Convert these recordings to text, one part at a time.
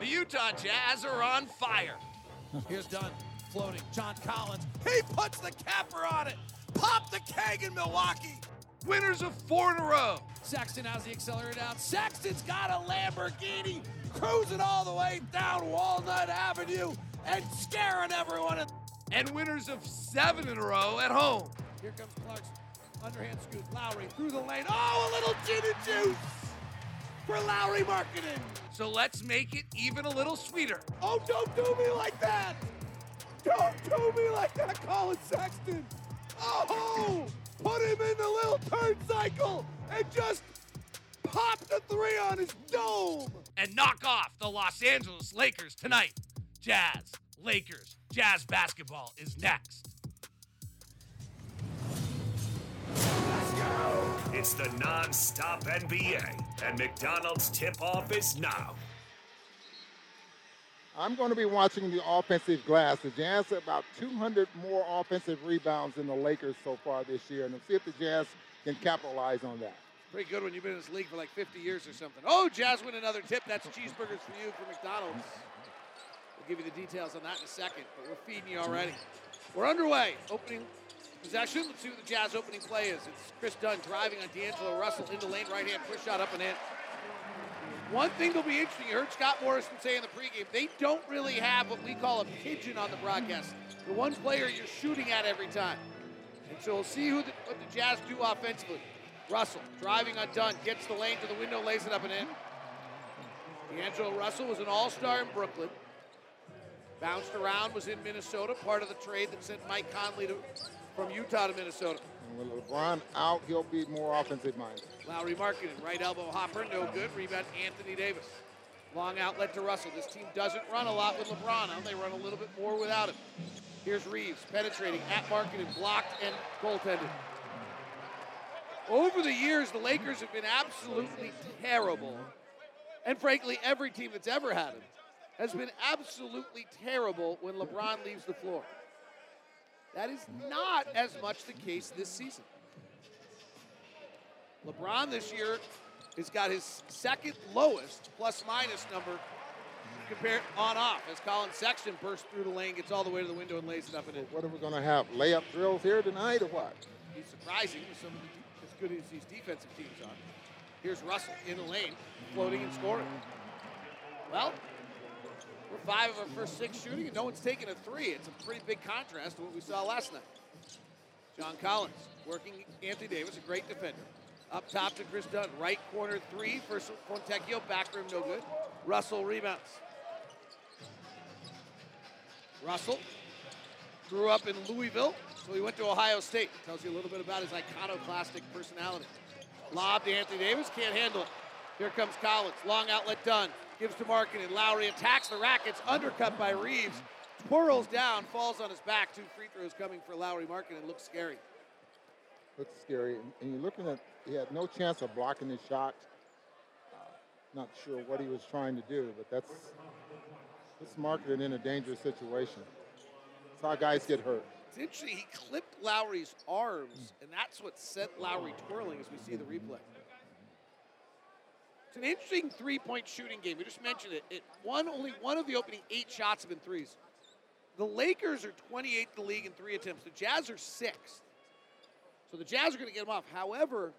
The Utah Jazz are on fire. Here's Dunn floating. John Collins. He puts the capper on it. Pop the keg in Milwaukee. Winners of four in a row. Sexton has the accelerator down. Sexton's got a Lamborghini cruising all the way down Walnut Avenue and scaring everyone. And winners of seven in a row at home. Here comes Clarkson. Underhand scoop. Lauri through the lane. Oh, a little gin and juice for Lauri Markkanen. So let's make it even a little sweeter. Oh, don't do me like that. Don't do me like that, Collin Sexton. Oh, put him in the little turn cycle and just pop the three on his dome. And knock off the Los Angeles Lakers tonight. Jazz, Lakers, Jazz basketball is next. It's the non-stop NBA, and McDonald's tip-off is now. I'm going to be watching the offensive glass. The Jazz have about 200 more offensive rebounds than the Lakers so far this year, and we'll see if the Jazz can capitalize on that. Pretty good when you've been in this league for like 50 years or something. Oh, Jazz win another tip. That's cheeseburgers for you for McDonald's. We'll give you the details on that in a second, but we're feeding you already. We're underway. Opening possession. Let's see what the Jazz opening play is. It's Kris Dunn driving on D'Angelo Russell into lane, right hand push shot up and in. One thing that'll be interesting, you heard Scott Morrison say in the pregame, they don't really have what we call a pigeon on the broadcast. The one player you're shooting at every time. And so we'll see who the, what the Jazz do offensively. Russell driving on Dunn, gets the lane to the window, lays it up and in. D'Angelo Russell was an all-star in Brooklyn. Bounced around, was in Minnesota, part of the trade that sent Mike Conley to, from Utah to Minnesota. And with LeBron out, he'll be more offensive minded. Lauri Markkanen, right elbow hopper, no good. Rebound Anthony Davis. Long outlet to Russell. This team doesn't run a lot with LeBron on. They run a little bit more without him. Here's Reaves penetrating at Markkanen, blocked and goaltended. Over the years, the Lakers have been absolutely terrible. And frankly, every team that's ever had him has been absolutely terrible when LeBron leaves the floor. That is not as much the case this season. LeBron this year has got his second lowest plus minus number compared on off as Collin Sexton bursts through the lane, gets all the way to the window, and lays it up and in. What are we going to have? Layup drills here tonight or what? He's surprising with some of the, as good as these defensive teams are. Here's Russell in the lane, floating and scoring. Well, we're five of our first six shooting, and no one's taken a three. It's a pretty big contrast to what we saw last night. John Collins working Anthony Davis, a great defender. Up top to Kris Dunn. Right corner three for Fontecchio. Back room, no good. Russell rebounds. Russell grew up in Louisville, so he went to Ohio State. Tells you a little bit about his iconoclastic personality. Lob to Anthony Davis, can't handle it. Here comes Collins. Long outlet Dunn. Gives to Markkanen. Lauri attacks the rackets, undercut by Reaves. Twirls down, falls on his back. Two free throws coming for Lauri and Looks scary. Looks scary. And you're looking at, he had no chance of blocking his shot. Uh, not sure what he was trying to do, but that's, this Markkanen in a dangerous situation. That's how guys get hurt. It's interesting. He clipped Lauri's arms, and that's what sent Lowry twirling as we see the replay. It's an interesting three-point shooting game. We just mentioned it. It one only one of the opening eight shots have been threes. The Lakers are 28th in the league in three attempts. The Jazz are sixth. So the Jazz are going to get them off. However,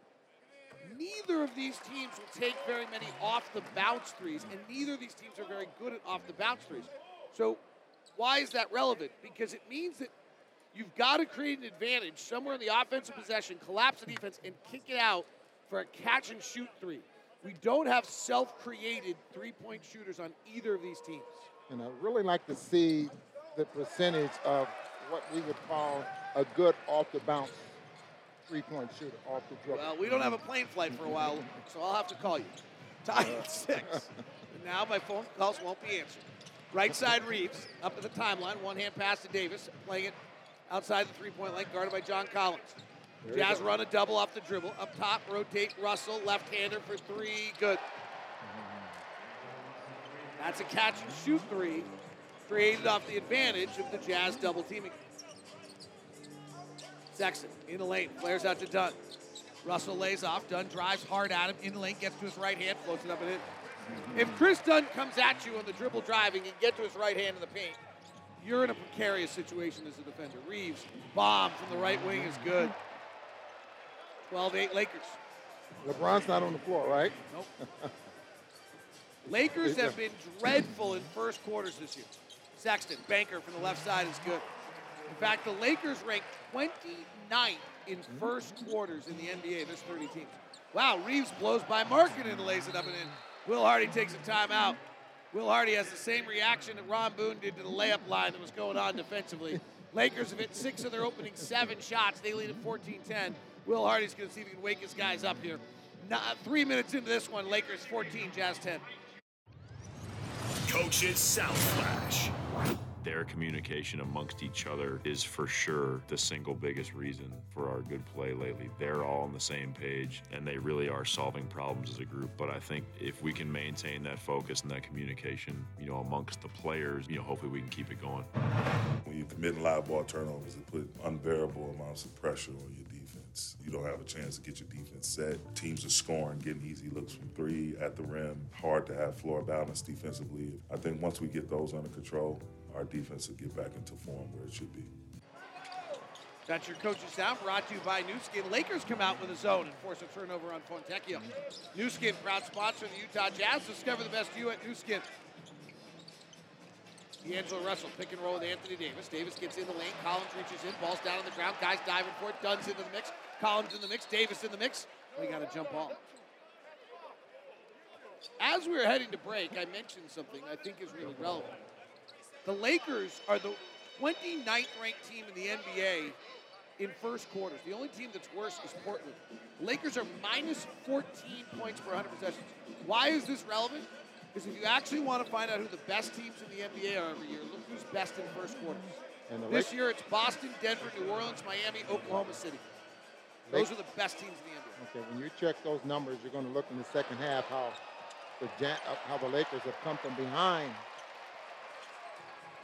neither of these teams will take very many off the bounce threes, and neither of these teams are very good at off the bounce threes. So why is that relevant? Because it means that you've got to create an advantage somewhere in the offensive possession, collapse the defense, and kick it out for a catch and shoot three. We don't have self-created three-point shooters on either of these teams. And I'd really like to see the percentage of what we would call a good off the bounce three-point shooter off the dribble. Well, we don't have a plane flight for a while, so I'll have to call you. Tied at six. And now my phone calls won't be answered. Right side Reeves up at the timeline. One hand pass to Davis, playing it outside the three-point line, guarded by John Collins. There Jazz run a double off the dribble. Up top, rotate Russell, left-hander for three. Good. That's a catch and shoot three, created off the advantage of the Jazz double teaming. Sexton in the lane, flares out to Dunn. Russell lays off. Dunn drives hard at him in the lane, gets to his right hand, floats it up and in. If Kris Dunn comes at you on the dribble driving and get to his right hand in the paint, you're in a precarious situation as a defender. Reaves, bomb from the right wing is good. 12-8 Lakers. LeBron's not on the floor, right? Nope. Lakers have been dreadful in first quarters this year. Sexton, banker from the left side is good. In fact, the Lakers rank 29th in mm-hmm. first quarters in the NBA. There's 30 teams. Wow, Reaves blows by Markkanen and lays it up and in. Will Hardy takes a timeout. Will Hardy has the same reaction that Ron Boone did to the layup line that was going on defensively. Lakers have hit six of their opening seven shots. They lead at 14-10. Will Hardy's going to see if he can wake his guys up here. Not, three minutes into this one, Lakers 14, Jazz 10. Coach's South Flash. Their communication amongst each other is for sure the single biggest reason for our good play lately. They're all on the same page and they really are solving problems as a group. But I think if we can maintain that focus and that communication, you know, amongst the players, you know, hopefully we can keep it going. When you're commit live ball turnovers, it put unbearable amounts of pressure on your defense. You don't have a chance to get your defense set. Teams are scoring, getting easy looks from three at the rim. Hard to have floor balance defensively. I think once we get those under control, our defense will get back into form where it should be. That's your coach's sound brought to you by Nu Skin. Lakers come out with a zone and force a turnover on Fontecchio. Nu Skin, proud sponsor of the Utah Jazz. Discover the best you at Nu Skin. D'Angelo Russell, pick and roll with Anthony Davis. Davis gets in the lane. Collins reaches in. Ball's down on the ground. Guys diving for it. Dunn's into the mix. Collins in the mix. Davis in the mix. We got a jump ball. As we were heading to break, I mentioned something I think is really relevant. The Lakers are the 29th ranked team in the NBA in first quarters. The only team that's worse is Portland. Lakers are minus 14 points per 100 possessions. Why is this relevant? Because if you actually want to find out who the best teams in the NBA are every year, look who's best in first quarters. This year it's Boston, Denver, New Orleans, Miami, Oklahoma City. Those are the best teams in the NBA. Okay, when you check those numbers, you're going to look in the second half how the how the Lakers have come from behind.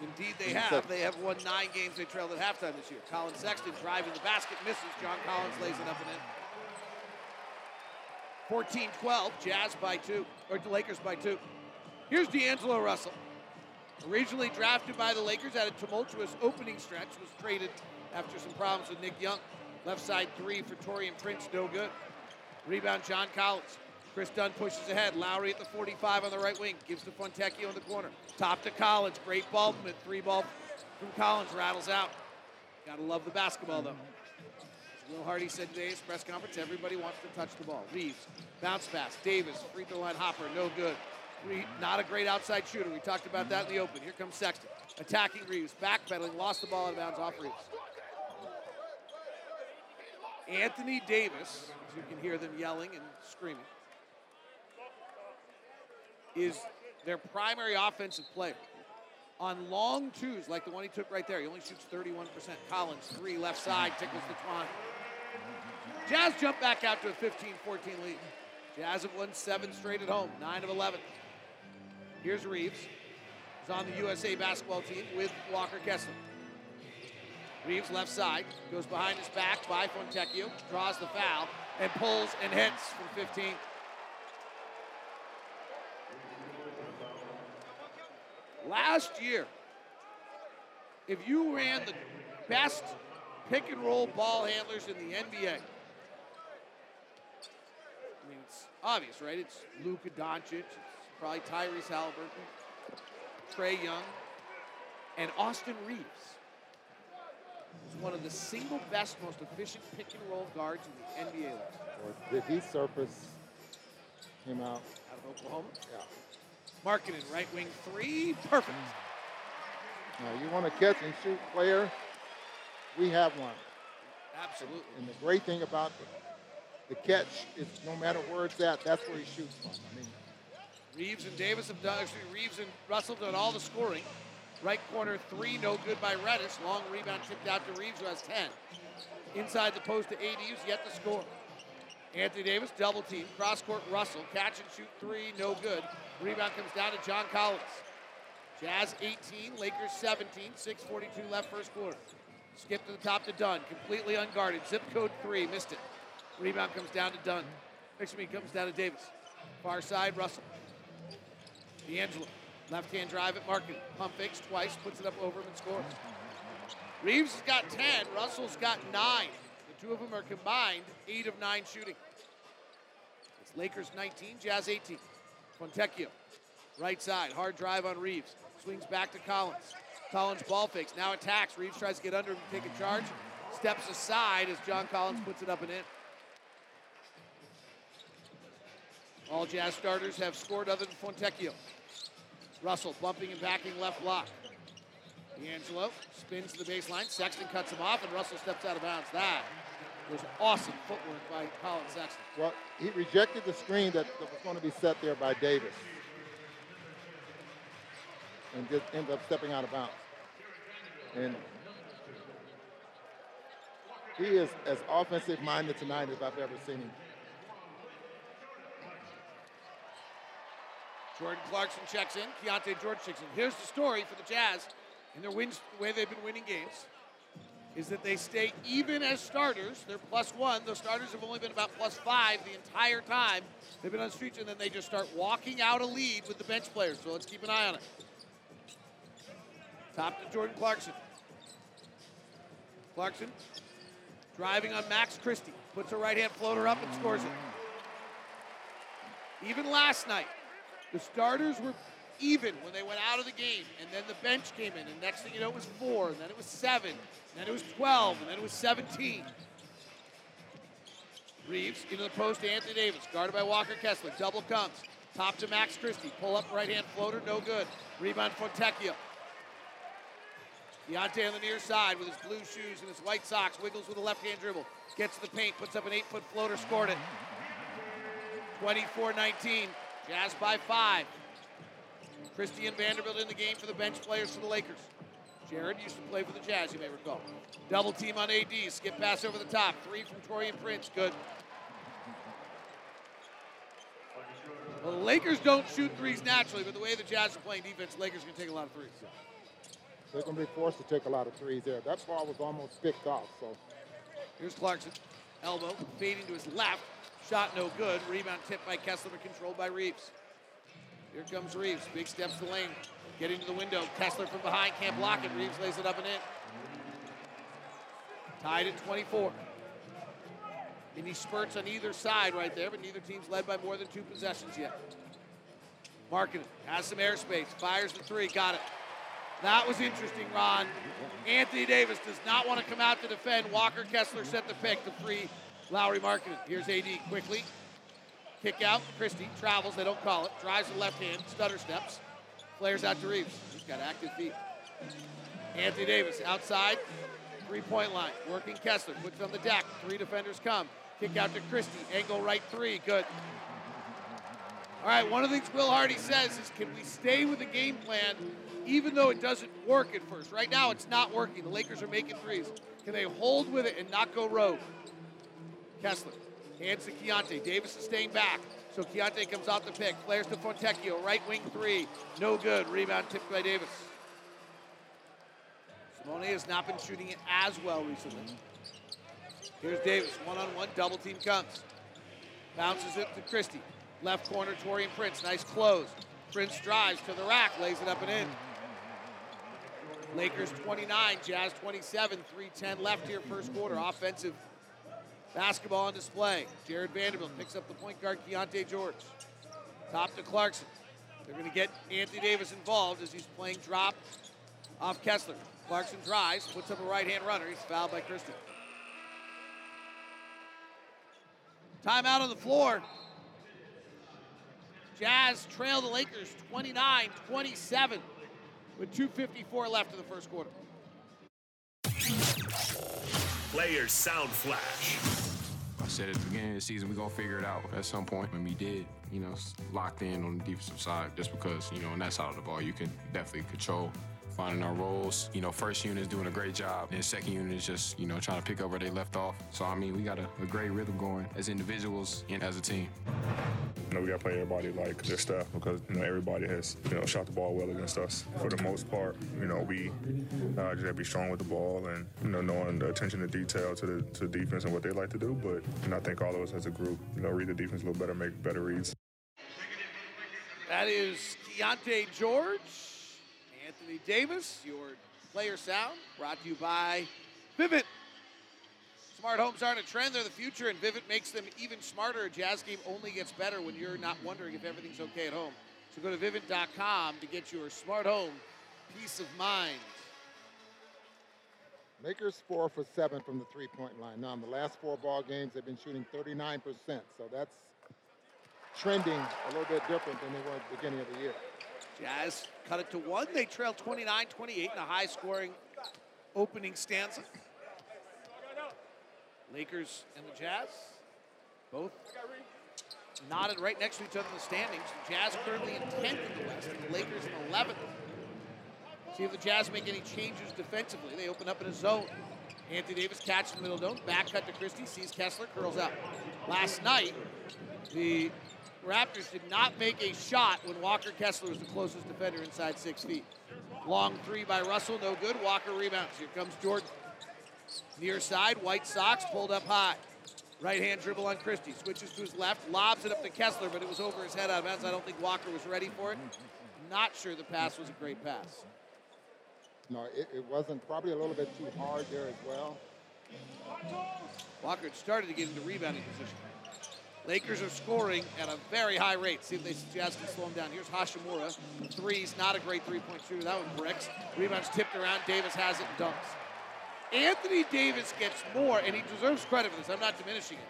Indeed, they have. They have won nine games they trailed at halftime this year. Collin Sexton driving the basket, misses. John Collins lays it up and in. 14-12, Jazz by two, or the Lakers by two. Here's D'Angelo Russell. Originally drafted by the Lakers, had a tumultuous opening stretch, was traded after some problems with Nick Young. Left side three for Taurean Prince, no good. Rebound, John Collins. Kris Dunn pushes ahead. Lauri at the 45 on the right wing. Gives to Fontecchio in the corner. Top to Collins. Great ball movement. Three ball from Collins. Rattles out. Gotta love the basketball, though. Will Hardy said today his press conference, everybody wants to touch the ball. Reaves, bounce pass. Davis, free throw line hopper, no good. Reed, not a great outside shooter. We talked about that in the open. Here comes Sexton. Attacking Reaves, backpedaling, lost the ball out of bounds off Reaves. Anthony Davis, as you can hear them yelling and screaming, is their primary offensive player. On long twos, like the one he took right there, he only shoots 31%. Collins, three, left side, tickles the twine. Jazz jump back out to a 15-14 lead. Jazz have won seven straight at home, nine of 11. Here's Reaves. He's on the USA basketball team with Walker Kessler. Reaves left side, goes behind his back by Fontecchio, draws the foul, and pulls and hits from 15. Last year, if you ran the best pick and roll ball handlers in the NBA, I mean, it's obvious, right? It's Luka Doncic, it's probably Tyrese Halliburton, Trae Young, and Austin Reaves. Is one of the single best, most efficient pick and roll guards in the NBA list. Or the heat surface came out. Out of Oklahoma. Yeah. Markkanen, right wing three, perfect. Mm. Now you want to catch and shoot player? We have one. Absolutely. And the great thing about the, catch is no matter where it's at, that's where he shoots from. I mean, Reaves and Davis have done, actually, Reaves and Russell done all the scoring. Right corner three, no good by Reddish. Long rebound tipped out to Reaves, who has 10. Inside the post to AD, who's yet to score. Anthony Davis, double team. Cross court, Russell. Catch and shoot three, no good. Rebound comes down to John Collins. Jazz 18, Lakers 17, 6.42 left first quarter. Skip to the top to Dunn, completely unguarded. Zip code three, missed it. Rebound comes down to Dunn. Excuse me, comes down to Davis. Far side, Russell. D'Angelo, left hand drive at Markkanen. Pump fakes twice, puts it up over him and scores. Reaves has got 10, Russell's got 9. The two of them are combined 8 of 9 shooting. It's Lakers 19, Jazz 18. Fontecchio, right side, hard drive on Reaves. Swings back to Collins. Collins ball fakes, now attacks. Reaves tries to get under him take a charge. Steps aside as John Collins puts it up and in. All Jazz starters have scored other than Fontecchio. Russell bumping and backing left block. D'Angelo spins to the baseline. Sexton cuts him off, and Russell steps out of bounds. That was awesome footwork by Collin Sexton. Well, he rejected the screen that, was going to be set there by Davis and just ended up stepping out of bounds. And he is as offensive minded tonight as I've ever seen him. Jordan Clarkson checks in. Keyonte George checks in. Here's the story for the Jazz and their wins, the way they've been winning games is that they stay even as starters. They're plus one. The starters have only been about plus five the entire time they've been on streets, and then they just start walking out a lead with the bench players. So let's keep an eye on it. Top to Jordan Clarkson. Clarkson driving on Max Christie. Puts a right hand floater up and scores it. Even last night, the starters were even when they went out of the game, and then the bench came in, and next thing you know, it was four, and then it was seven, and then it was 12, and then it was 17. Reaves into the post to Anthony Davis, guarded by Walker Kessler. Double comes. Top to Max Christie. Pull up right hand floater, no good. Rebound Fontecchio. Keyonte on the near side with his blue shoes and his white socks, wiggles with a left hand dribble. Gets to the paint, puts up an eight foot floater, scored it. 24 19. Jazz by five. Christie and Vanderbilt in the game for the bench players for the Lakers. Jarred used to play for the Jazz, you may recall. Double team on AD, skip pass over the top. Three from Taurean Prince, good. The Lakers don't shoot threes naturally, but the way the Jazz are playing defense, Lakers are going to take a lot of threes. They're going to be forced to take a lot of threes there. That ball was almost picked off. So Here's Clarkson. Elbow, fading to his left. Shot no good. Rebound tipped by Kessler, controlled by Reaves. Here comes Reaves. Big steps to lane. Getting to the window. Kessler from behind. Can't block it. Reaves lays it up and in. Tied at 24. Any spurts on either side right there, but neither team's led by more than two possessions yet. Markkanen. Has some airspace. Fires the three. Got it. That was interesting, Ron. Anthony Davis does not want to come out to defend. Walker Kessler set the pick to free Lauri Markkanen. Here's AD quickly. Kick out. Christie travels. They don't call it. Drives the left hand. Stutter steps. Flares out to Reaves. He's got active feet. Anthony Davis outside. Three point line. Working Kessler. Puts on the deck. Three defenders come. Kick out to Christie. Angle right three. Good. All right, one of the things Will Hardy says is can we stay with the game plan even though it doesn't work at first? Right now, it's not working. The Lakers are making threes. Can they hold with it and not go rogue? Kessler hands to Keyonte. Davis is staying back. So Keyonte comes out the pick. Flares to Fontecchio. Right wing three. No good. Rebound tipped by Davis. Simone has not been shooting it as well recently. Here's Davis. One on one. Double team comes. Bounces it to Christie. Left corner, Taurean Prince. Nice close. Prince drives to the rack, lays it up and in. Lakers 29, Jazz 27, 310 left here, first quarter. Offensive basketball on display. Jarred Vanderbilt picks up the point guard, Keyonte George. Top to Clarkson. They're going to get Anthony Davis involved as he's playing drop off Kessler. Clarkson drives, puts up a right hand runner. He's fouled by Christie. Timeout on the floor. Jazz trail the Lakers 29 27 with 2.54 left in the first quarter. Players Sound Flash. I said at the beginning of the season, we're going to figure it out at some point. When we did, you know, locked in on the defensive side, just because, you know, on that side of the ball, you can definitely control finding our roles. You know, first unit is doing a great job, and second unit is just, you know, trying to pick up where they left off. So, I mean, we got a, a great rhythm going as individuals and as a team. You know, we got to play everybody like their stuff because, you know, everybody has, you know, shot the ball well against us. For the most part, you know, we uh, just have to be strong with the ball and, you know, knowing the attention to detail to the, to defense and what they like to do. But, I think all of us as a group, you know, read the defense a little better, make better reads. That is Keyonte George, Anthony Davis, your player sound, brought to you by Vivint. Smart homes aren't a trend, they're the future, and Vivint makes them even smarter. A jazz game only gets better when you're not wondering if everything's okay at home. So go to Vivint.com to get your smart home peace of mind. Lakers four for seven from the three-point line. Now, in the last four ball games, they've been shooting 39%. So that's trending a little bit different than they were at the beginning of the year. Jazz cut it to one. They trail 29 28 in a high scoring opening stanza. Lakers and the Jazz both knotted right next to each other in the standings. The Jazz currently in 10th in the West, and the Lakers in 11th. See if the Jazz make any changes defensively. They open up in a zone. Anthony Davis catches the middle zone. Back cut to Christie. Sees Kessler. Curls out. Last night, the Raptors did not make a shot when Walker Kessler was the closest defender inside six feet. Long three by Russell, no good. Walker rebounds. Here comes Jordan. Near side, white socks pulled up high. Right hand dribble on Christie. Switches to his left, lobs it up to Kessler, but it was over his head out of bounds. I don't think Walker was ready for it. Not sure the pass was a great pass. No, it, it wasn't probably a little bit too hard there as well. Walker had started to get into rebounding position. Lakers are scoring at a very high rate. See if they Jazz can slow him down. Here's Hachimura. Three's not a great three-point shooter. That one bricks. Rebounds tipped around. Davis has it and dunks. Anthony Davis gets more, and he deserves credit for this. I'm not diminishing it.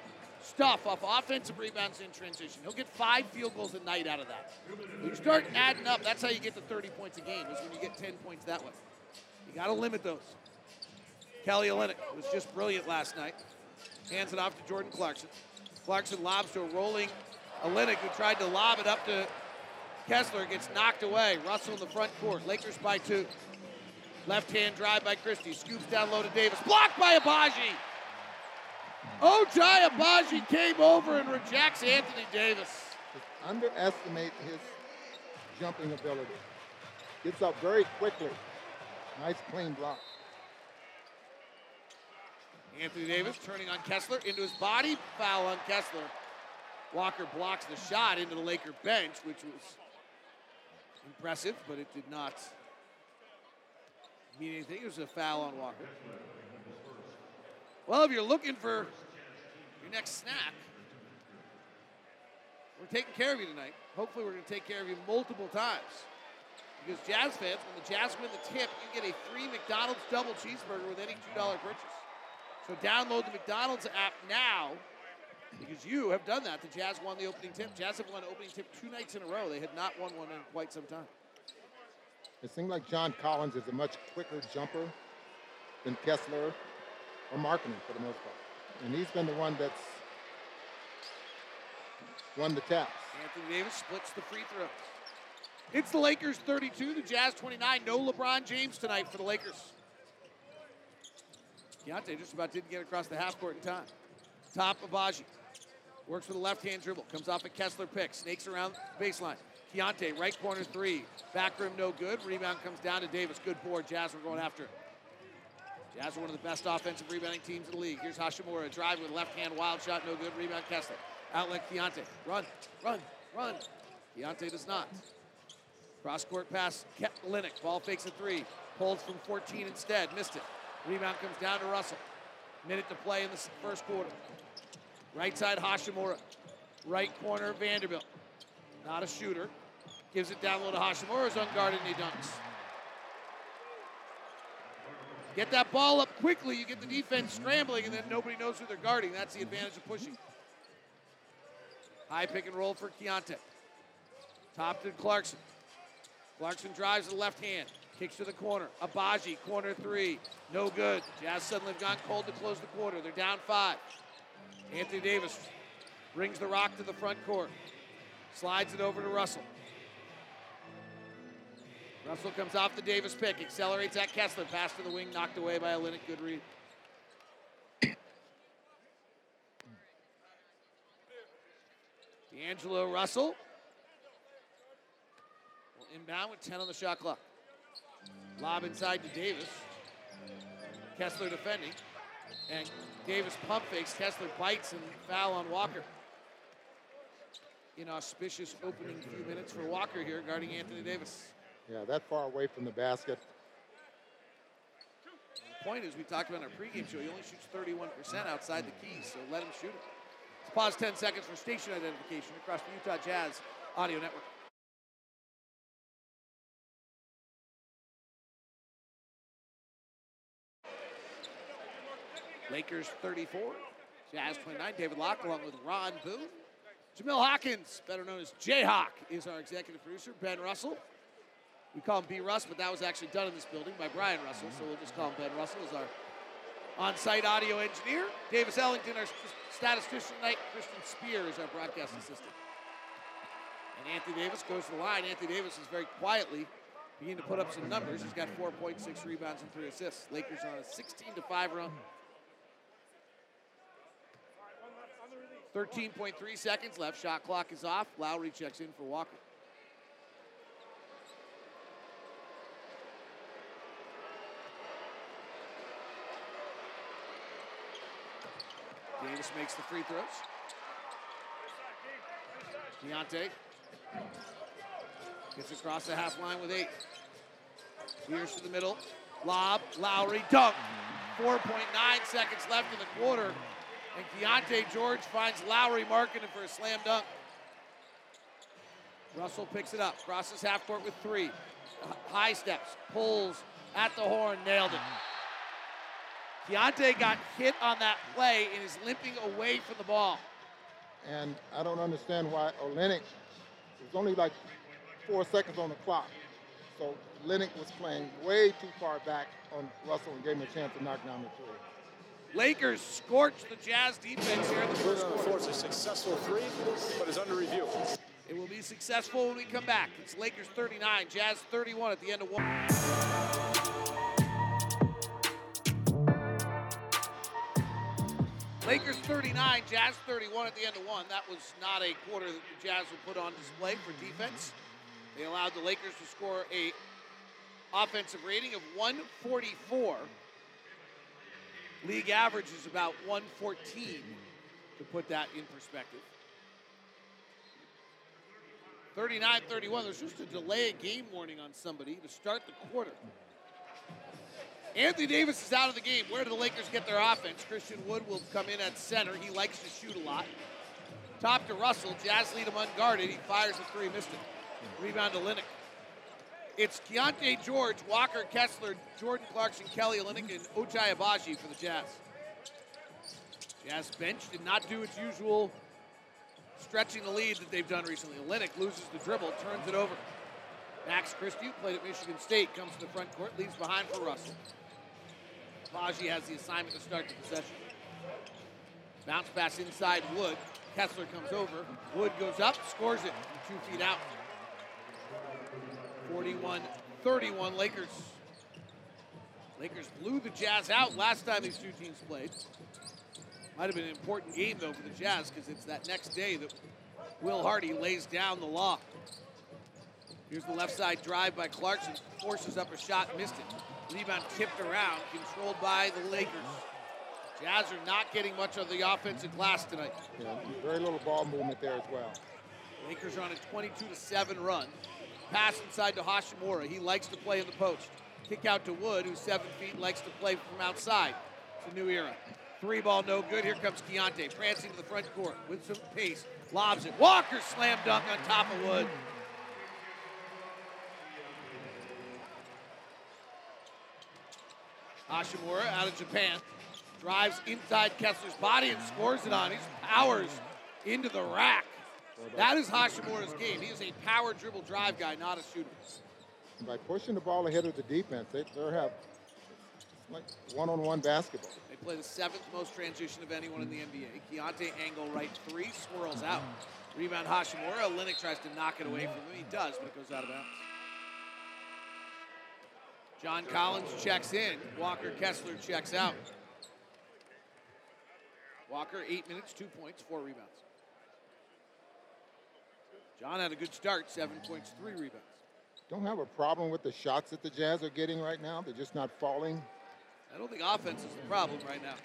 Stuff off offensive rebounds in transition. He'll get five field goals a night out of that. When you start adding up, that's how you get to 30 points a game, is when you get 10 points that way. You got to limit those. Kelly Olynyk was just brilliant last night. Hands it off to Jordan Clarkson. Clarkson lobs to a rolling Olynyk who tried to lob it up to Kessler. Gets knocked away. Russell in the front court. Lakers by two. Left hand drive by Christie. Scoops down low to Davis. Blocked by Agbaji. Ochai Agbaji came over and rejects Anthony Davis. Just underestimate his jumping ability. Gets up very quickly. Nice clean block. Anthony Davis turning on Kessler into his body. Foul on Kessler. Walker blocks the shot into the Laker bench, which was impressive, but it did not mean anything. It was a foul on Walker. Well, if you're looking for your next snack, we're taking care of you tonight. Hopefully, we're going to take care of you multiple times. Because Jazz fans, when the Jazz win the tip, you get a free McDonald's double cheeseburger with any $2 purchase. So download the McDonald's app now because you have done that. The Jazz won the opening tip. Jazz have won opening tip two nights in a row. They had not won one in quite some time. It seemed like John Collins is a much quicker jumper than Kessler or Markkanen for the most part. And he's been the one that's won the taps. Anthony Davis splits the free throws. It's the Lakers 32, the Jazz 29. No LeBron James tonight for the Lakers. Keyonte just about didn't get across the half court in time. Top of Baji. Works with a left hand dribble. Comes off a Kessler pick. Snakes around baseline. Keyonte, right corner three. Back rim, no good. Rebound comes down to Davis. Good board. Jazz are going after. Jazz are one of the best offensive rebounding teams in the league. Here's Hachimura. Drive with left hand, wild shot, no good. Rebound Kessler. Outlet Keyonte. Run, run, run. Keyonte does not. Cross court pass, Olynyk. Ball fakes a three. Pulls from 14 instead. Missed it. Rebound comes down to Russell. Minute to play in the first quarter. Right side, Hachimura. Right corner, Vanderbilt. Not a shooter. Gives it down low to Hachimura. Is unguarded and he dunks. Get that ball up quickly. You get the defense scrambling, and then nobody knows who they're guarding. That's the advantage of pushing. High pick and roll for Keyonte. Top to Clarkson. Clarkson drives the left hand. Kicks to the corner. Agbaji, corner three. No good. Jazz suddenly have gone cold to close the quarter. They're down five. Anthony Davis brings the rock to the front court. Slides it over to Russell. Russell comes off the Davis pick. Accelerates at Kessler. Pass to the wing. Knocked away by Olynyk. Good read. D'Angelo Russell. Will inbound with 10 on the shot clock. Lob inside to Davis. Kessler defending. And Davis pump fakes. Kessler bites and foul on Walker. inauspicious opening few minutes for Walker here guarding Anthony Davis. Yeah, that far away from the basket. The point is, we talked about in our pregame show, he only shoots 31% outside the keys, so let him shoot it. Let's pause 10 seconds for station identification across the Utah Jazz Audio Network. Lakers 34, Jazz 29. David Locke along with Ron Boone. Jamil Hawkins, better known as Jayhawk, is our executive producer. Ben Russell. We call him B. Russ, but that was actually done in this building by Brian Russell, so we'll just call him Ben Russell as our on-site audio engineer. Davis Ellington, our statistician tonight. Christian Spear is our broadcast assistant. And Anthony Davis goes to the line. Anthony Davis is very quietly beginning to put up some numbers. He's got 4.6 rebounds and three assists. Lakers on a 16 to 5 run. 13.3 seconds left. Shot clock is off. Lauri checks in for Walker. Davis makes the free throws. Keyonte gets across the half line with eight. Here's to the middle. Lob, Lauri, dunk. 4.9 seconds left in the quarter. And Keyonte George finds Lauri Markkanen for a slam dunk. Russell picks it up, crosses half court with three. High steps, pulls at the horn, nailed it. Keyonte got hit on that play and is limping away from the ball. And I don't understand why Olynyk, there's only like four seconds on the clock. So Olynyk was playing way too far back on Russell and gave him a chance to knock down the three. Lakers scorched the Jazz defense here in the first quarter. Force a successful three, but is under review. It will be successful when we come back. It's Lakers 39, Jazz 31 at the end of one. Lakers 39, Jazz 31 at the end of one. That was not a quarter that the Jazz would put on display for defense. They allowed the Lakers to score a offensive rating of 144. League average is about 114, to put that in perspective. 39 31. There's just a delay of game warning on somebody to start the quarter. Anthony Davis is out of the game. Where do the Lakers get their offense? Christian Wood will come in at center. He likes to shoot a lot. Top to Russell. Jazz lead him unguarded. He fires a three, missed it. Rebound to Olynyk. It's Keyonte George, Walker Kessler, Jordan Clarkson, Kelly Olynyk, and Ochai Agbaji for the Jazz. Jazz bench did not do its usual stretching the lead that they've done recently. Olynyk loses the dribble, turns it over. Max Christie, played at Michigan State, comes to the front court, leaves behind for Russell. Baji has the assignment to start the possession. Bounce pass inside Wood. Kessler comes over. Wood goes up, scores it two feet out. 41 31 Lakers. Lakers blew the Jazz out last time these two teams played. Might have been an important game, though, for the Jazz because it's that next day that Will Hardy lays down the law. Here's the left side drive by Clarkson. Forces up a shot, missed it. Rebound tipped around, controlled by the Lakers. Jazz are not getting much of the offensive glass tonight. Yeah, very little ball movement there as well. Lakers are on a 22 to 7 run. Pass inside to Hachimura. He likes to play in the post. Kick out to Wood, who's seven feet, likes to play from outside. It's a new era. Three ball, no good. Here comes Keyonte, prancing to the front court with some pace. Lobs it. Walker slam dunk on top of Wood. Hachimura out of Japan. Drives inside Kessler's body and scores it on. He powers into the rack. That is Hachimura's game. He is a power dribble drive guy, not a shooter. By pushing the ball ahead of the defense, they, they have like one-on-one basketball. They play the seventh most transition of anyone in the NBA. Keyonte angle right three, swirls out. Rebound Hachimura. Olynyk tries to knock it away from him. He does, but it goes out of bounds. John Collins checks in. Walker Kessler checks out. Walker, eight minutes, two points, four rebounds. John had a good start, seven points, three rebounds. Don't have a problem with the shots that the Jazz are getting right now. They're just not falling. I don't think offense is the problem right now.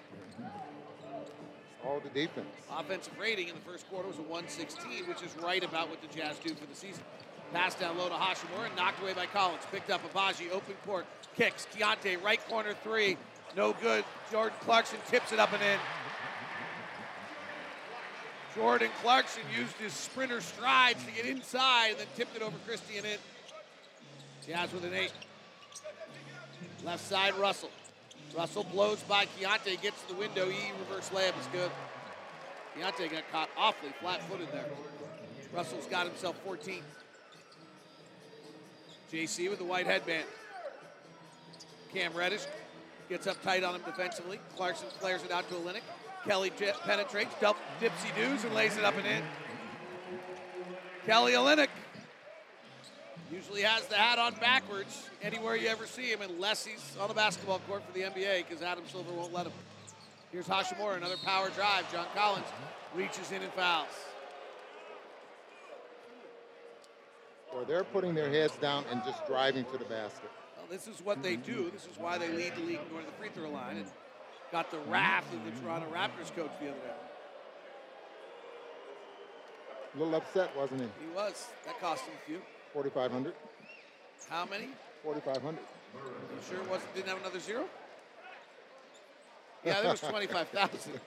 All the defense. Offensive rating in the first quarter was a 116, which is right about what the Jazz do for the season. Pass down low to Hachimura and knocked away by Collins. Picked up Agbaji, open court, kicks. Keyonte, right corner three, no good. Jordan Clarkson tips it up and in. Jordan Clarkson used his sprinter strides to get inside and then tipped it over Christian in. Jazz with an eight. Left side, Russell. Russell blows by Keyonte, gets to the window. E reverse layup is good. Keyonte got caught awfully flat footed there. Russell's got himself 14. JC with the white headband. Cam Reddish gets up tight on him defensively. Clarkson flares it out to Olynyk. Kelly jet penetrates, double dipsy doos, and lays it up and in. Kelly Olynyk usually has the hat on backwards anywhere you ever see him, unless he's on the basketball court for the NBA, because Adam Silver won't let him. Here's Hachimura, another power drive. John Collins reaches in and fouls. Or they're putting their heads down and just driving to the basket. Well, this is what they do. This is why they lead the league in going to the free throw line and got the wrath of the Toronto Raptors coach the other day. A little upset, wasn't he? He was. That cost him a few. 4,500. How many? 4,500. You sure it wasn't didn't have another zero? Yeah, there was twenty-five thousand.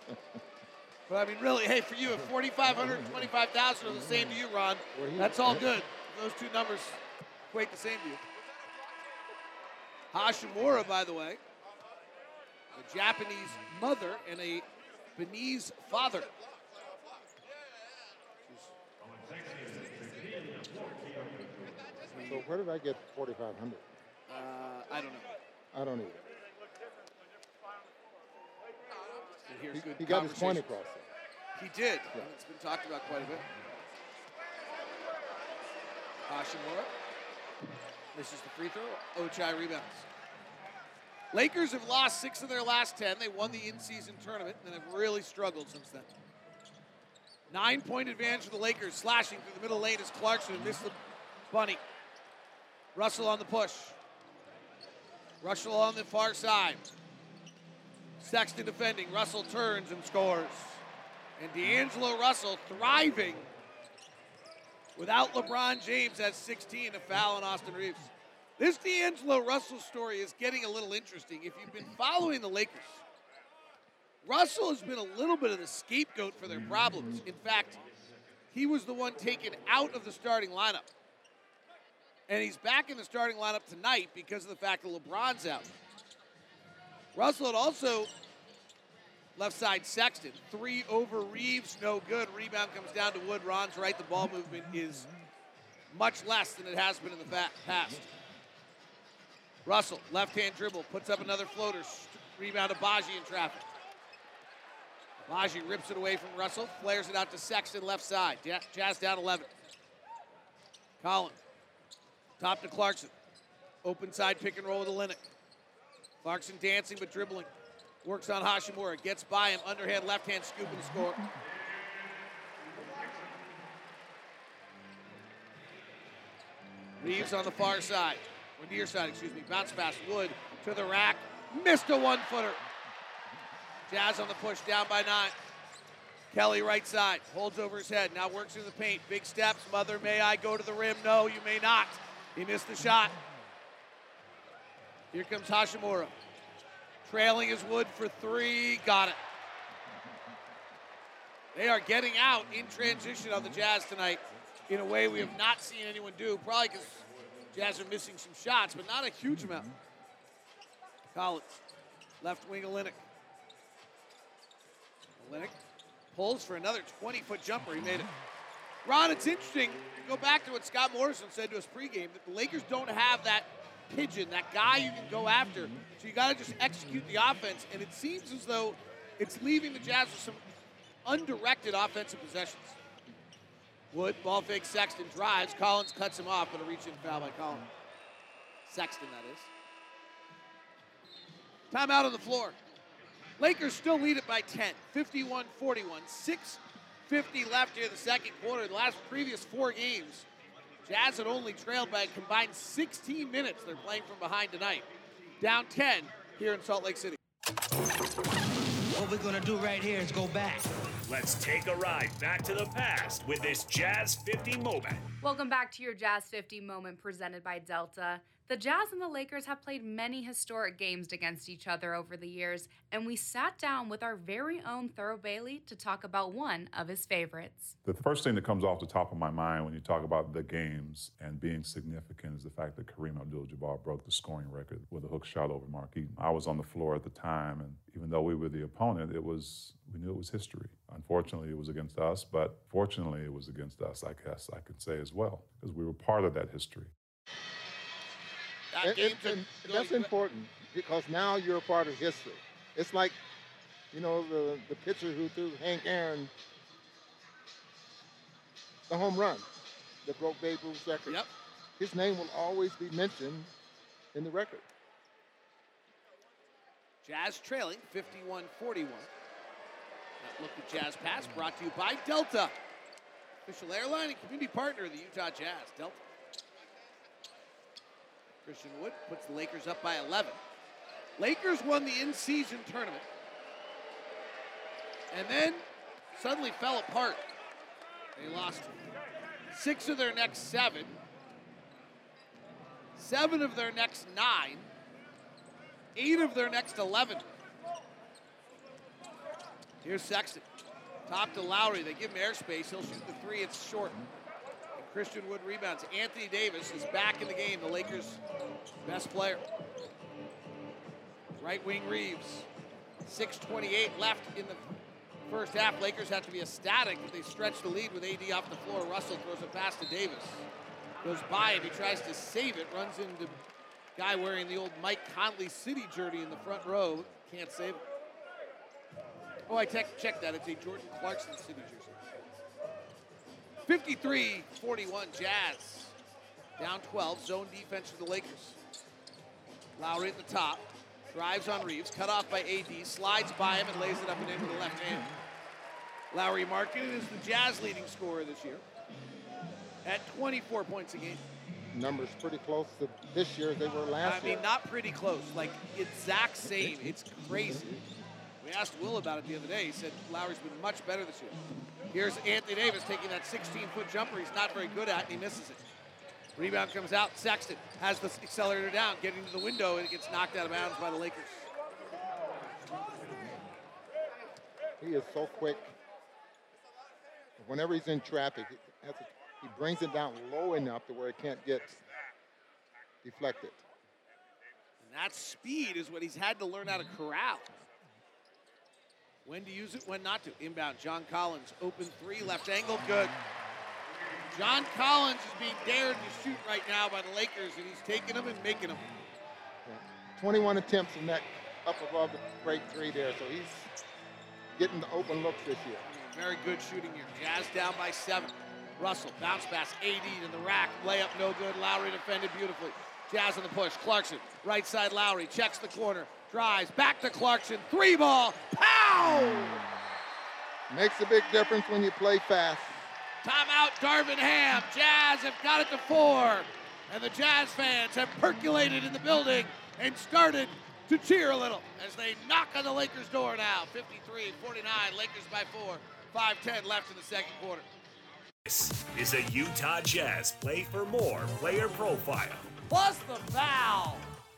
But I mean, really, hey, for you, if 4,500 and 25,000 are the same to you, Ron, Well, he- that's all good. Those two numbers equate the same to you. Hachimura, by the way, a Japanese mother and a Beninese father. So where did I get 4,500? Uh, I don't know. I don't either. He, he got his point across. He did. It's been talked about quite a bit. Hachimura. This is the free throw. Ochai rebounds. Lakers have lost six of their last ten. They won the in-season tournament and have really struggled since then. Nine-point advantage for the Lakers. Slashing through the middle lane is Clarkson. Missed the bunny. Russell on the push. Russell on the far side. Sexton defending. Russell turns and scores. And D'Angelo Russell thriving without LeBron James at 16, a foul on Austin Reaves. This D'Angelo Russell story is getting a little interesting. If you've been following the Lakers, Russell has been a little bit of the scapegoat for their problems. In fact, he was the one taken out of the starting lineup. And he's back in the starting lineup tonight because of the fact that LeBron's out. Russell had also left side Sexton. Three over Reaves, no good. Rebound comes down to Wood. Ron's right. The ball movement is much less than it has been in the past. Russell, left hand dribble, puts up another floater. Rebound to Baji in traffic. Baji rips it away from Russell, flares it out to Sexton left side. Jazz down 11. Collins, top to Clarkson. Open side pick and roll with Olynyk. Clarkson dancing but dribbling. Works on Hachimura. Gets by him. Underhand left hand scoop and score. Reaves on the far side. Or near side, excuse me. Bounce pass. Wood to the rack. Missed a one footer. Jazz on the push. Down by nine. Kelly right side. Holds over his head. Now works in the paint. Big steps. Mother, may I go to the rim? No, you may not. He missed the shot. Here comes Hachimura. Trailing his Wood for three. Got it. They are getting out in transition on the Jazz tonight in a way we have not seen anyone do. Probably because Jazz are missing some shots, but not a huge amount. Collins, left wing Olynyk. Olynyk pulls for another 20-foot jumper. He made it. Ron, it's interesting. Go back to what Scott Morrison said to us pregame that the Lakers don't have that pigeon, that guy you can go after. So you got to just execute the offense. And it seems as though it's leaving the Jazz with some undirected offensive possessions. Wood, ball fake, Sexton drives. Collins cuts him off, but a reach in foul by Collins. Sexton, that is. Timeout on the floor. Lakers still lead it by 10, 51 41. 6.50 left here in the second quarter. The last previous four games, Jazz had only trailed by a combined 16 minutes. They're playing from behind tonight. Down 10 here in Salt Lake City. what we're gonna do right here is go back. Let's take a ride back to the past with this Jazz 50 moment. Welcome back to your Jazz 50 moment presented by Delta. The Jazz and the Lakers have played many historic games against each other over the years, and we sat down with our very own Thurl Bailey to talk about one of his favorites. The first thing that comes off the top of my mind when you talk about the games and being significant is the fact that Kareem Abdul-Jabbar broke the scoring record with a hook shot over Mark Eaton. I was on the floor at the time, and even though we were the opponent, it was we knew it was history. Unfortunately, it was against us, but fortunately, it was against us. I guess I could say as well because we were part of that history. And, and, and that's important because now you're a part of history. It's like, you know, the, the pitcher who threw Hank Aaron the home run that broke Babe Ruth's record. Yep. His name will always be mentioned in the record. Jazz trailing 51 41. That look at Jazz pass brought to you by Delta, official airline and community partner of the Utah Jazz. Delta. Christian Wood puts the Lakers up by 11. Lakers won the in season tournament and then suddenly fell apart. They lost six of their next seven, seven of their next nine, eight of their next 11. Here's Sexton. Top to Lauri. They give him airspace. He'll shoot the three. It's short. Christian Wood rebounds. Anthony Davis is back in the game. The Lakers' best player. Right wing Reaves. 6.28 left in the first half. Lakers have to be ecstatic that they stretch the lead with AD off the floor. Russell throws a pass to Davis. Goes by him. He tries to save it. Runs into guy wearing the old Mike Conley City jersey in the front row. Can't save it. Oh, I checked check that. It's a Jordan Clarkson City jersey. 53-41 Jazz. Down 12. Zone defense for the Lakers. Lauri at the top. Drives on Reaves. Cut off by AD. Slides by him and lays it up and in with the left hand. Lauri Markkanen is the Jazz leading scorer this year at 24 points a game. Numbers pretty close to this year they were last I year. mean, not pretty close. Like, exact same. It's crazy. We asked Will about it the other day. He said Lauri's been much better this year. Here's Anthony Davis taking that 16-foot jumper he's not very good at, and he misses it. Rebound comes out. Sexton has the accelerator down, getting to the window, and it gets knocked out of bounds by the Lakers. He is so quick. Whenever he's in traffic, he, to, he brings it down low enough to where it can't get deflected. And that speed is what he's had to learn how to corral. When to use it, when not to. Inbound, John Collins, open three, left angle, good. John Collins is being dared to shoot right now by the Lakers, and he's taking them and making them. 21 attempts in that up above the break three there, so he's getting the open looks this year. Very good shooting here. Jazz down by seven. Russell, bounce pass, AD to the rack, layup no good. Lauri defended beautifully. Jazz on the push. Clarkson, right side Lauri, checks the corner, drives, back to Clarkson, three ball, pow! Makes a big difference when you play fast. Timeout, Darvin Ham. Jazz have got it to four. And the Jazz fans have percolated in the building and started to cheer a little as they knock on the Lakers' door now. 53 49, Lakers by four. 5 10 left in the second quarter. This is a Utah Jazz Play for More player profile. Plus the foul.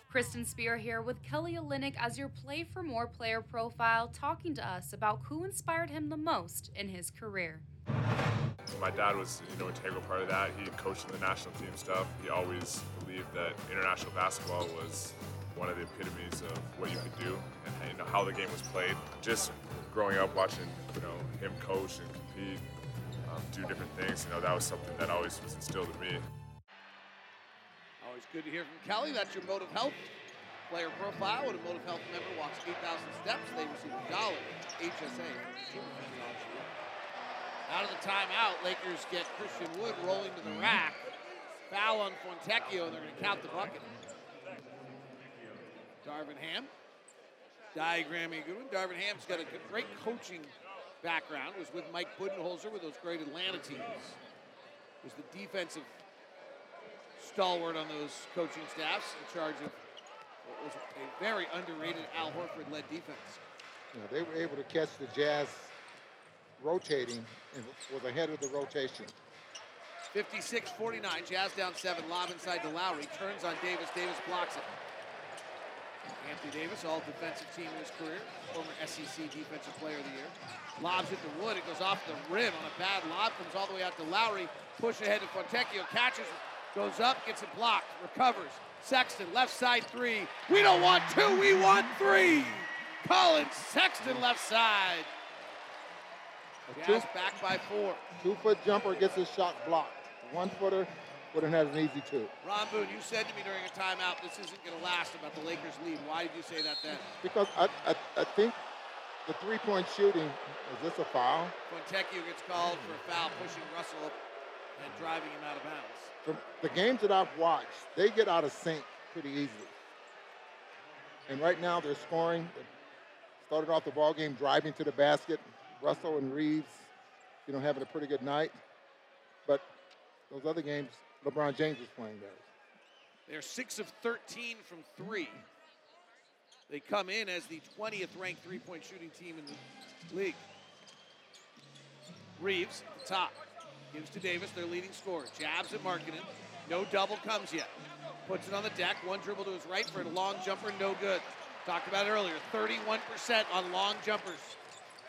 Kristen Spear here with Kelly Olynyk as your Play for More player profile, talking to us about who inspired him the most in his career. My dad was, you know, integral part of that. He coached the national team stuff. He always believed that international basketball was one of the epitomes of what you could do and you know how the game was played. Just growing up watching, you know, him coach and compete, um, do different things, you know, that was something that always was instilled in me. Good to hear from Kelly. That's your Motive Health player profile. When a Motive Health member walks 8,000 steps, they receive a dollar HSA. Out of the timeout, Lakers get Christian Wood rolling to the rack. Foul on Fontecchio, and they're going to count the bucket. Darvin Ham, diagramming good. Darvin Ham's got a great coaching background. Was with Mike Budenholzer with those great Atlanta teams. Was the defensive stalwart on those coaching staffs in charge of what was a very underrated Al Horford-led defense. You know, they were able to catch the Jazz rotating and was ahead of the rotation. 56-49, Jazz down seven, lob inside to Lauri, turns on Davis, Davis blocks it. Anthony Davis, all defensive team in his career, former SEC Defensive Player of the Year. Lobs it to Wood, it goes off the rim on a bad lob, comes all the way out to Lauri, push ahead to Fontecchio, catches, goes up, gets it blocked, recovers. Sexton, left side three. We don't want two, we want three. Collin Sexton, left side. Jazz back by four. Two foot jumper gets his shot blocked. One footer would have had an easy two. Ron Boone, you said to me during a timeout, this isn't going to last about the Lakers lead. Why did you say that then? Because I, I, I think the three point shooting, is this a foul? Fontecchio gets called for a foul, pushing Russell up and driving him out of bounds. From the games that I've watched, they get out of sync pretty easily. And right now they're scoring. They started off the ball game driving to the basket. Russell and Reaves, you know, having a pretty good night. But those other games, LeBron James is playing those. They're 6 of 13 from three. They come in as the 20th ranked three point shooting team in the league. Reaves, the top. Gives to Davis, their leading scorer. Jabs at Markkanen. No double comes yet. Puts it on the deck. One dribble to his right for a long jumper, no good. Talked about it earlier. 31% on long jumpers.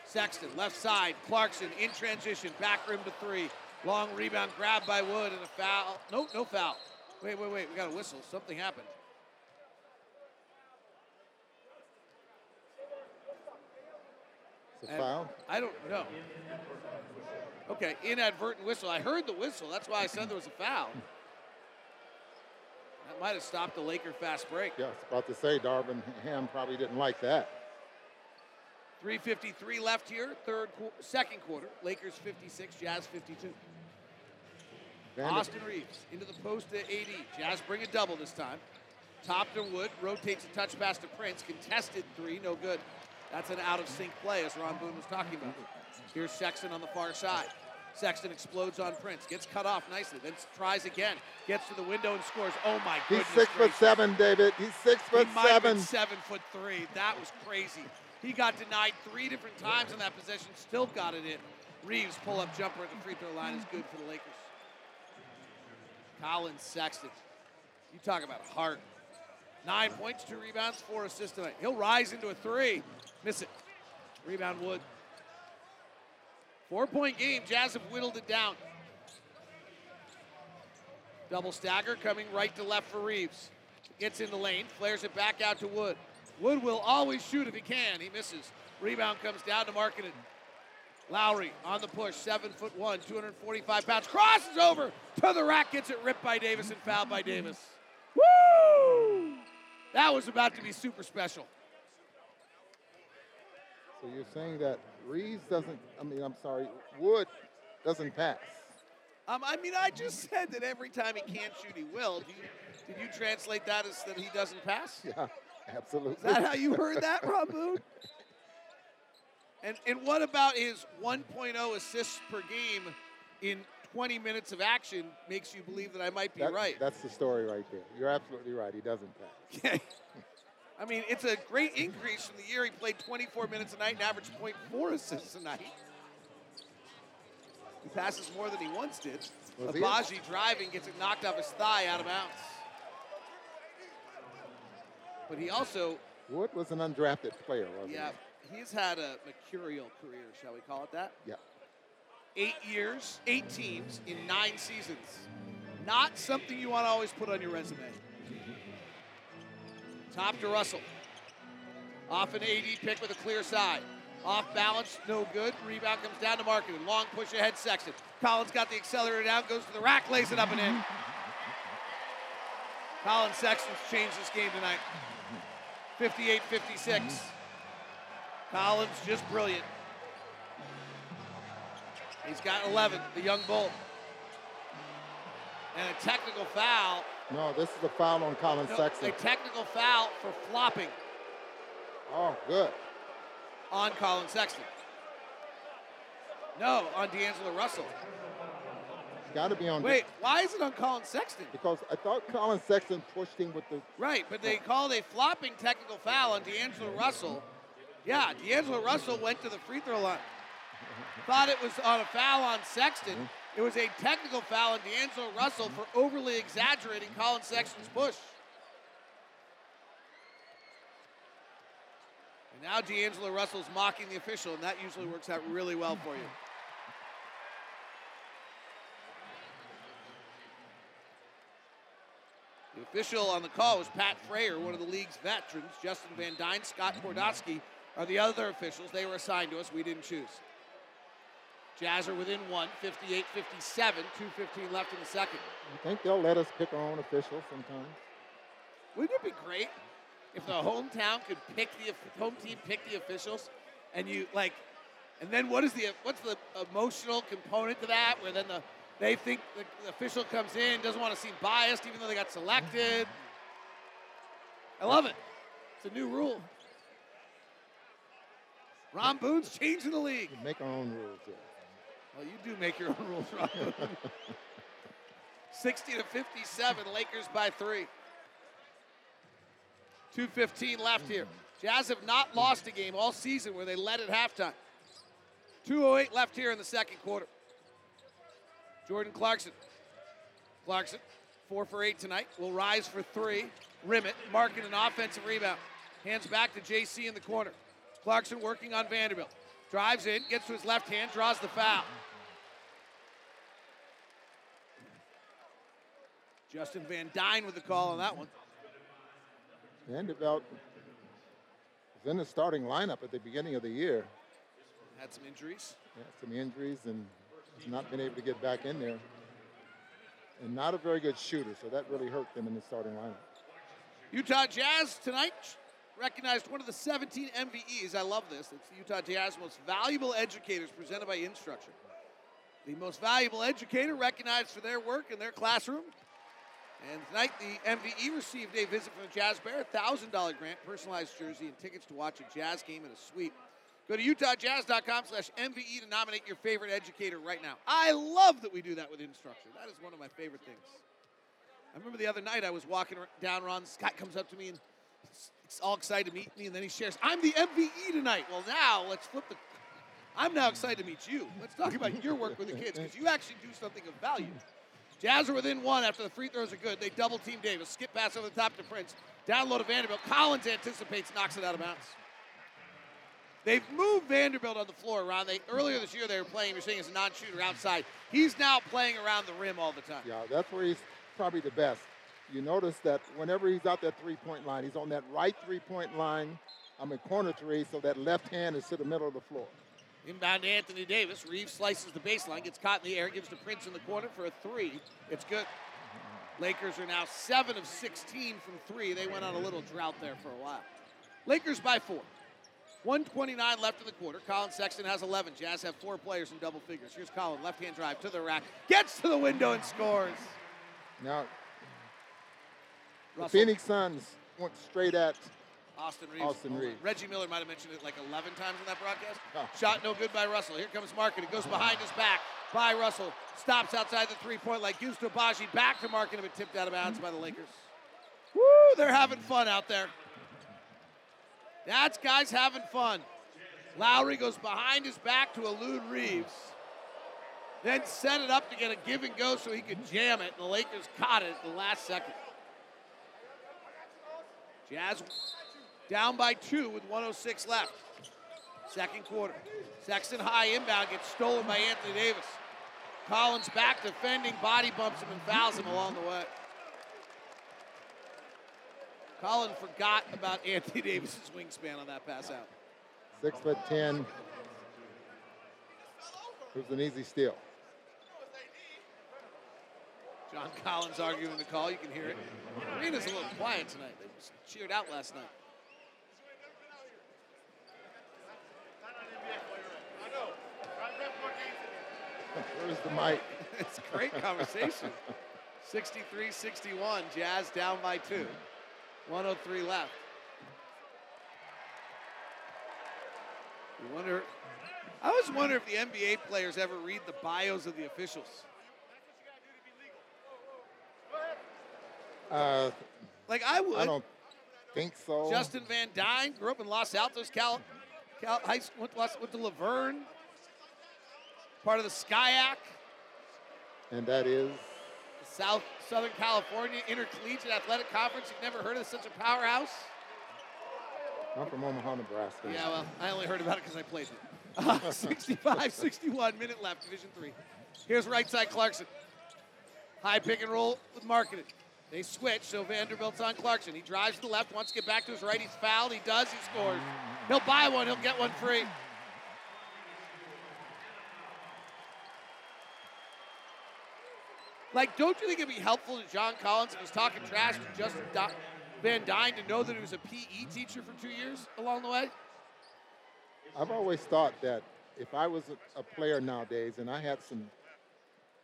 Sexton, left side. Clarkson in transition. Back rim to three. Long rebound grabbed by Wood and a foul. No, no foul. Wait, wait, wait. We got a whistle. Something happened. It's a foul? I don't know. Okay, inadvertent whistle. I heard the whistle. That's why I said there was a foul. That might have stopped the Laker fast break. Yeah, I was about to say Darvin Ham probably didn't like that. 353 left here, third, second quarter. Lakers 56, Jazz 52. Austin Reaves into the post to AD. Jazz bring a double this time. Top to Wood, rotates a touch pass to Prince. Contested three, no good. That's an out of sync play, as Ron Boone was talking about. Here's Sexton on the far side. Sexton explodes on Prince, gets cut off nicely, then tries again, gets to the window and scores. Oh my goodness! He's six gracious. foot seven, David. He's six foot he might have been seven. seven foot three. That was crazy. He got denied three different times in that possession, still got it in. Reaves pull up jumper at the free throw line is good for the Lakers. Collin Sexton. You talk about heart. Nine points, two rebounds, four assists tonight. He'll rise into a three. Miss it. Rebound Wood. Four point game. Jazz have whittled it down. Double stagger coming right to left for Reaves. Gets in the lane, flares it back out to Wood. Wood will always shoot if he can. He misses. Rebound comes down to Markkanen. Lauri on the push, seven foot one, 245 pounds, crosses over to the rack, gets it ripped by Davis and fouled by Davis. Woo! That was about to be super special. So you're saying that Reaves doesn't, I mean, I'm sorry, Wood doesn't pass. Um, I mean, I just said that every time he can't shoot, he will. You, did you translate that as that he doesn't pass? Yeah, absolutely. Is that how you heard that, Rob And, and what about his 1.0 assists per game in 20 minutes of action makes you believe that I might be That- right? That's the story right there. You're absolutely right. He doesn't pass. I mean, it's a great increase from the year he played 24 minutes a night and averaged 0.4 assists a night. He passes more than he once did. Agbaji driving gets it knocked off his thigh out of bounds. But he also, Wood was an undrafted player, wasn't he? yeah, he's had a mercurial career, shall we call it that? Yeah. Eight years, eight teams in nine seasons. Not something you want to always put on your resume. Top to Russell. Off an AD pick with a clear side. Off balance, no good. Rebound comes down to Markkanen. Long push ahead, Sexton. Collins got the accelerator down, goes to the rack, lays it up and in. Collin Sexton's changed this game tonight. 58 56. Collins just brilliant. He's got 11, the young bull. And a technical foul. No, this is a foul on Collin No, Sexton. a technical foul for flopping Oh, good. on Collin Sexton. No, on D'Angelo Russell. It's got to be on. Wait, why is it on Collin Sexton? Because I thought Collin Sexton pushed him with the. Right, but they called a flopping technical foul on D'Angelo Russell. Yeah, D'Angelo Russell went to the free throw line. Thought it was on a foul on Sexton. Mm-hmm. It was a technical foul on D'Angelo Russell for overly exaggerating Collin Sexton's push. And now D'Angelo Russell's mocking the official, and that usually works out really well for you. The official on the call was Pat Fraher, one of the league's veterans. Justin Van Duyne, Scott Twardoski are the other officials. They were assigned to us. We didn't choose. Jazz are within one, 58 57, 2.15 left in the second. You think they'll let us pick our own officials sometimes? Wouldn't it be great if the hometown could pick the home team pick the officials, and you like, and then what is the what's the emotional component to that? Where then the they think the, the official comes in doesn't want to seem biased, even though they got selected. I love it. It's a new rule. Ron Boone's changing the league. Make our own rules. Yeah. Well, you do make your own rules, Boone. 60 to 57, Lakers by three. 2.15 left here. Mm-hmm. Jazz have not lost a game all season where they led at halftime. 2.08 left here in the second quarter. Jordan Clarkson. Clarkson, four for eight tonight, will rise for three. Rim it, Markkanen offensive rebound. Hands back to JC in the corner. Clarkson working on Vanderbilt. Drives in, gets to his left hand, draws the foul. Justin Van Duyne with the call on that one. Vanderbilt was in the starting lineup at the beginning of the year. Had some injuries. Yeah, some injuries and has not been able to get back in there. And not a very good shooter, so that really hurt them in the starting lineup. Utah Jazz tonight recognized one of the 17 MVEs. I love this. It's the Utah Jazz Most Valuable Educators presented by Instructure. The most valuable educator recognized for their work in their classroom. And tonight, the MVE received a visit from the Jazz Bear, a $1,000 grant, personalized jersey, and tickets to watch a Jazz game in a suite. Go to utahjazz.com slash MVE to nominate your favorite educator right now. I love that we do that with Instructure. That is one of my favorite things. I remember the other night I was walking down, Ron Scott comes up to me and he's all excited to meet me, and then he shares, I'm the MVE tonight. Well, now let's flip the. I'm now excited to meet you. Let's talk about your work with the kids because you actually do something of value. Jazz are within one after the free throws are good. They double team Davis. Skip pass over the top to Prince. Down low to Vanderbilt. Collins anticipates, knocks it out of bounds. They've moved Vanderbilt on the floor around. They earlier this year they were playing. You're seeing as a non-shooter outside. He's now playing around the rim all the time. Yeah, that's where he's probably the best. You notice that whenever he's out that three-point line, he's on that right three-point line. I'm in corner three, so that left hand is to the middle of the floor. Inbound to Anthony Davis. Reaves slices the baseline, gets caught in the air, gives to Prince in the corner for a three. It's good. Lakers are now 7 of 16 from three. They went on a little drought there for a while. Lakers by four. 129 left in the quarter. Collin Sexton has 11. Jazz have four players in double figures. Here's Collin, left hand drive to the rack, gets to the window and scores. Now, the Phoenix Suns went straight at Austin Reaves. Austin Reaves. Reggie Miller might have mentioned it like 11 times in that broadcast. Oh. Shot no good by Russell. Here comes Markin. It goes behind his back by Russell. Stops outside the three-point line. Gives to Baji. Back to Markin, but tipped out of bounds by the Lakers. Woo! They're having fun out there. That's guys having fun. Lauri goes behind his back to elude Reaves. Then set it up to get a give and go so he could jam it. And the Lakers caught it at the last second. Jazz down by two with 106 left. Second quarter. Sexton high inbound gets stolen by Anthony Davis. Collins back defending, body bumps him and fouls him along the way. Collins forgot about Anthony Davis's wingspan on that pass out. six foot ten. It was an easy steal. John Collins arguing the call. You can hear it. Arena's a little quiet tonight. They cheered out last night. Where's the mic? it's a great conversation. 63 61. Jazz down by two. 103 left. You wonder. I always wonder if the NBA players ever read the bios of the officials. Uh, Like I would. I don't think so. Justin Van Duyne grew up in Los Altos, Cal- Cal, high school, went, to, went to La Verne, part of the SCIAC. And that is? South Southern California Intercollegiate Athletic Conference. You've never heard of such a powerhouse? I'm from Omaha, Nebraska. Yeah, well, I only heard about it because I played it. Uh, 65 61 minute left, Division three. Here's right side Clarkson. High pick and roll with Markkanen. They switch, so Vanderbilt's on Clarkson. He drives to the left, wants to get back to his right. He's fouled. He does. He scores. He'll buy one. He'll get one free. Like, don't you think it'd be helpful to John Collins if he's talking trash to Justin Van Duyne to know that he was a PE teacher for two years along the way? I've always thought that if I was a, a player nowadays and I had some,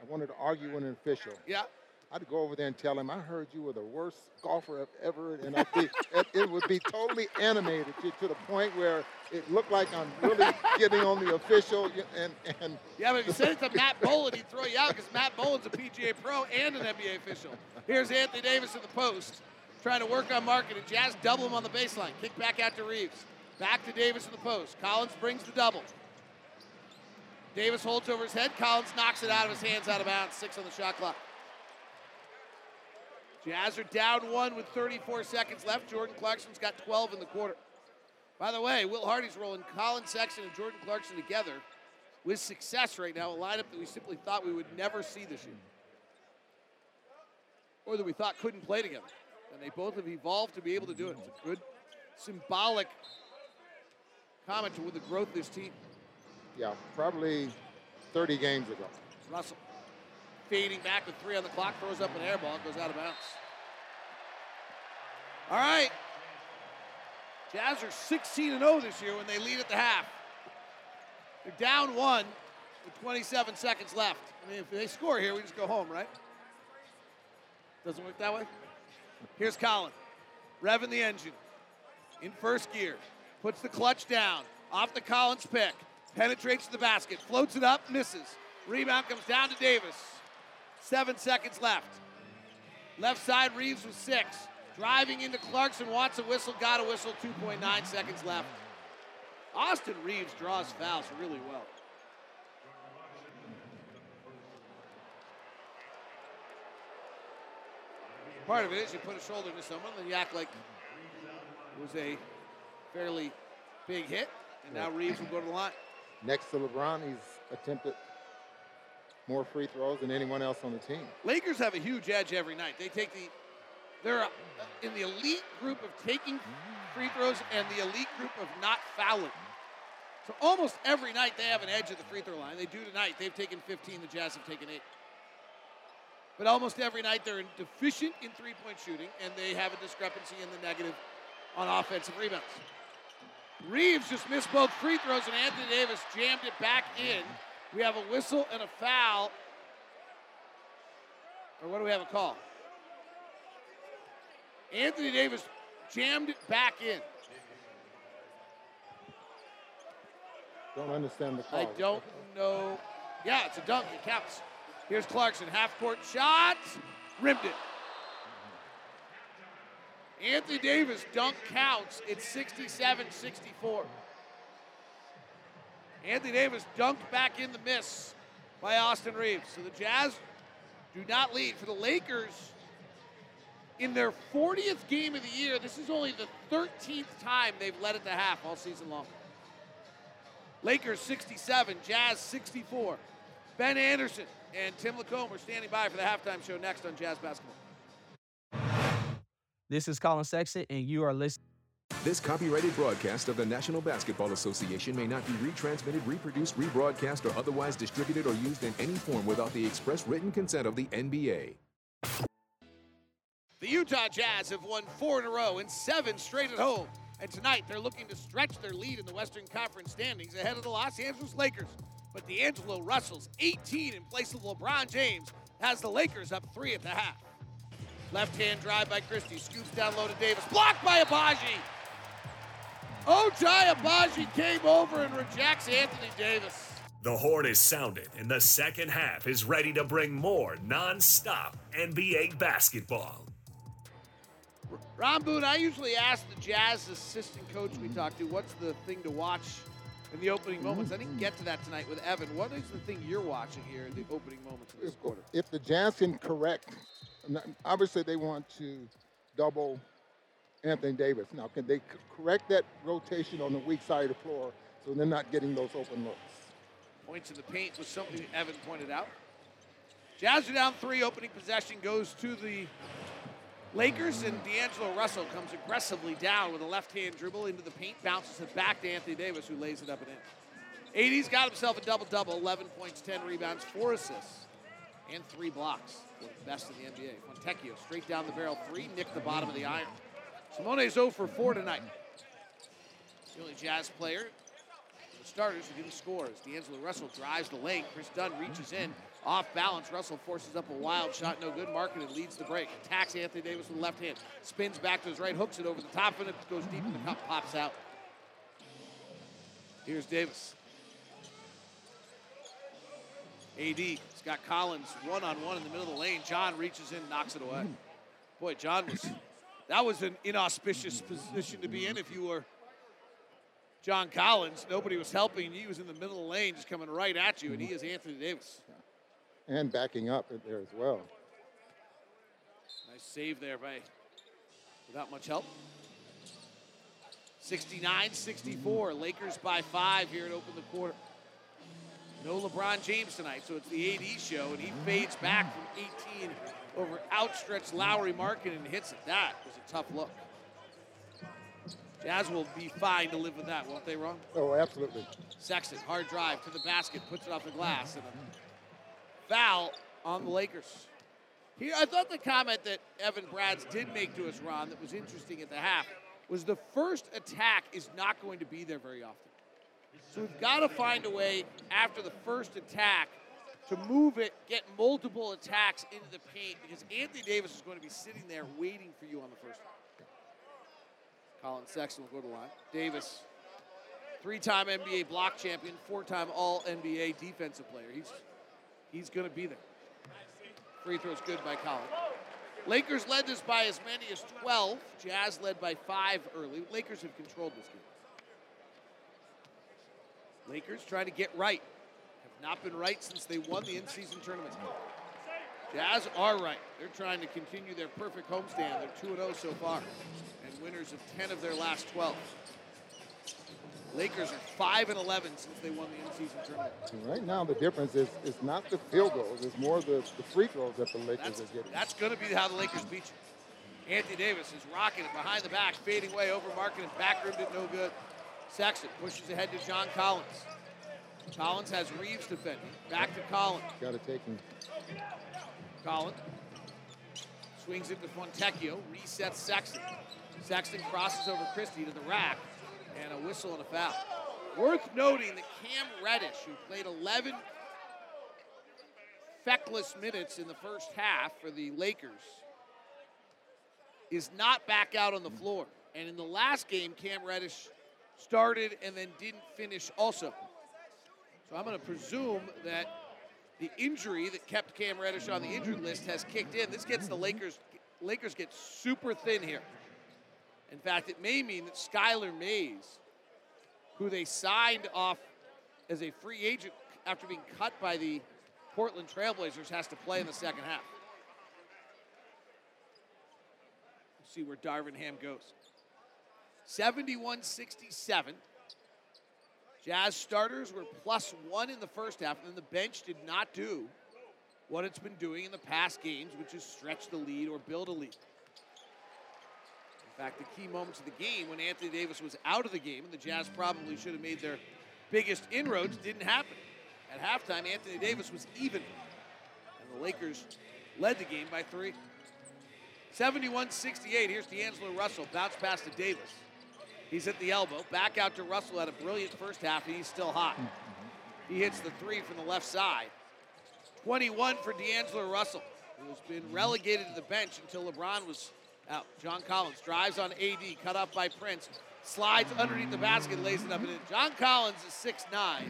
I wanted to argue with an official. Yeah. I'd go over there and tell him, I heard you were the worst golfer ever, and be, it, it, would be totally animated to, to, the point where it looked like I'm really getting on the official. And, and yeah, but if you said it to Matt Boland, he'd throw you out because Matt Boland's a PGA pro and an NBA official. Here's Anthony Davis in the post, trying to work on Markkanen. Jazz double him on the baseline. Kick back out to Reaves. Back to Davis in the post. Collins brings the double. Davis holds over his head. Collins knocks it out of his hands out of bounds. Six on the shot clock. Jazz are down one with 34 seconds left. Jordan Clarkson's got 12 in the quarter. By the way, Will Hardy's rolling Collin Sexton and Jordan Clarkson together with success right now, a lineup that we simply thought we would never see this year. Or that we thought couldn't play together. And they both have evolved to be able to do it. It's a good symbolic comment with the growth of this team. Yeah, probably 30 games ago. Russell fading back with three on the clock, throws up an air ball, goes out of bounds. All right. Jazz are 16 0 this year when they lead at the half. They're down one with 27 seconds left. I mean, if they score here, we just go home, right? Doesn't work that way. Here's Collin, revving the engine in first gear, puts the clutch down off the Collins pick, penetrates the basket, floats it up, misses. Rebound comes down to Davis. Seven seconds left. Left side, Reaves with six. Driving into Clarkson, wants a whistle, got a whistle, 2.9 seconds left. Austin Reaves draws fouls really well. Part of it is you put a shoulder to someone, then you act like it was a fairly big hit, and now Reaves will go to the line. Next to LeBron, he's attempted more free throws than anyone else on the team. Lakers have a huge edge every night. They take the they're in the elite group of taking free throws and the elite group of not fouling. So almost every night they have an edge at the free throw line. They do tonight. They've taken 15. The Jazz have taken eight. But almost every night they're deficient in three-point shooting, and they have a discrepancy in the negative on offensive rebounds. Reaves just missed both free throws, and Anthony Davis jammed it back in. We have a whistle and a foul. Or what do we have a call? Anthony Davis jammed it back in. Don't understand the call. I don't know. Yeah, it's a dunk. It counts. Here's Clarkson. Half court shot. Rimmed it. Anthony Davis dunk counts. It's 67 64. Anthony Davis dunked back in the miss by Austin Reaves. So the Jazz do not lead. For the Lakers, in their 40th game of the year, this is only the 13th time they've led at the half all season long. Lakers 67, Jazz 64. Ben Anderson and Tim Lacombe are standing by for the halftime show next on Jazz Basketball. This is Collin Sexton, and you are listening. This copyrighted broadcast of the National Basketball Association may not be retransmitted, reproduced, rebroadcast, or otherwise distributed or used in any form without the express written consent of the NBA. The Utah Jazz have won four in a row and seven straight at home. And tonight they're looking to stretch their lead in the Western Conference standings ahead of the Los Angeles Lakers. But D'Angelo Russell's 18 in place of LeBron James has the Lakers up three at the half. Left hand drive by Christie, scoops down low to Davis, blocked by Agbaji. Ochai Agbaji came over and rejects Anthony Davis. The horn is sounded, and the second half is ready to bring more non-stop NBA basketball. Ron Boone, I usually ask the Jazz assistant coach we talk to, what's the thing to watch in the opening moments? I didn't get to that tonight with Evan. What is the thing you're watching here in the opening moments of this quarter? If the Jazz can correct, obviously they want to double Anthony Davis. Now, can they correct that rotation on the weak side of the floor so they're not getting those open looks? Points in the paint was something Evan pointed out. Jazz are down three. Opening possession goes to the Lakers, and D'Angelo Russell comes aggressively down with a left-hand dribble into the paint, bounces it back to Anthony Davis, who lays it up and in. AD's got himself a double-double, 11 points, 10 rebounds, 4 assists, and 3 blocks. The best in the NBA. Fontecchio straight down the barrel, 3, nicked the bottom of the iron. Simone's 0 for 4 tonight. The only Jazz player, the starters who didn't score as D'Angelo Russell drives the lane. Kris Dunn reaches in, off balance. Russell forces up a wild shot, no good. Markkanen leads the break. Attacks Anthony Davis with the left hand. Spins back to his right, hooks it over the top, and it goes deep in the cup, pops out. Here's Davis. AD. Scott Collins one on one in the middle of the lane. John reaches in, knocks it away. Hmm. Boy, John was that was an inauspicious position to be in if you were John Collins. Nobody was helping. He was in the middle of the lane, just coming right at you, and he hmm. is Anthony Davis. And backing up there as well. Nice save there by without much help. 69-64. Lakers by five here at open the quarter. No LeBron James tonight, so it's the AD show, and he fades back from 18 over outstretched Lauri Markkanen and hits it. That was a tough look. Jazz will be fine to live with that, won't they, Ron? Oh, absolutely. Sexton, hard drive to the basket, puts it off the glass, and a foul on the Lakers. Here, I thought the comment that Evan Bradds did make to us, Ron, that was interesting at the half, was the first attack is not going to be there very often. So we've got to find a way after the first attack to move it, get multiple attacks into the paint because Anthony Davis is going to be sitting there waiting for you on the first one. Collin Sexton will go to line. Davis, three-time NBA block champion, four-time All NBA defensive player. He's he's going to be there. Free throws good by Collin. Lakers led this by as many as 12. Jazz led by five early. Lakers have controlled this game. Lakers trying to get right. Have not been right since they won the in-season tournament. Jazz are right. They're trying to continue their perfect homestand. They're 2-0 so far and winners of 10 of their last 12. Lakers are 5 and 11 since they won the in-season tournament. And right now, the difference is is not the field goals; it's more the, the free throws that the Lakers That's, are getting. that's going to be how the Lakers beat you. Anthony Davis is rocking it behind the back, fading away over Markin and back rimmed it no good. Sexton pushes ahead to John Collins. Collins has Reaves defending. Back to Collins. Got to take him. Collins swings it to Fontecchio, resets Sexton. Sexton crosses over Christie to the rack, and a whistle and a foul. Worth noting that Cam Reddish, who played 11 feckless minutes in the first half for the Lakers, is not back out on the floor. And in the last game, Cam Reddish started and then didn't finish also. So I'm going to presume that the injury that kept Cam Reddish on the injured list has kicked in. This gets the Lakers Lakers get super thin here. In fact, it may mean that Skylar Mays, who they signed off as a free agent after being cut by the Portland Trailblazers, has to play in the second half. We'll see where Darvin Ham goes. 71 67. Jazz starters were plus one in the first half, and then the bench did not do what it's been doing in the past games, which is stretch the lead or build a lead. In fact, the key moments of the game when Anthony Davis was out of the game, and the Jazz probably should have made their biggest inroads, didn't happen. At halftime, Anthony Davis was even, and the Lakers led the game by three. 71 68. Here's D'Angelo Russell. Bounce pass to Davis. He's at the elbow. Back out to Russell at a brilliant first half, and he's still hot. He hits the three from the left side. 21 for D'Angelo Russell, who has been relegated to the bench until LeBron was out. John Collins drives on AD, cut off by Prince, slides underneath the basket, lays it up and in. John Collins is 6'9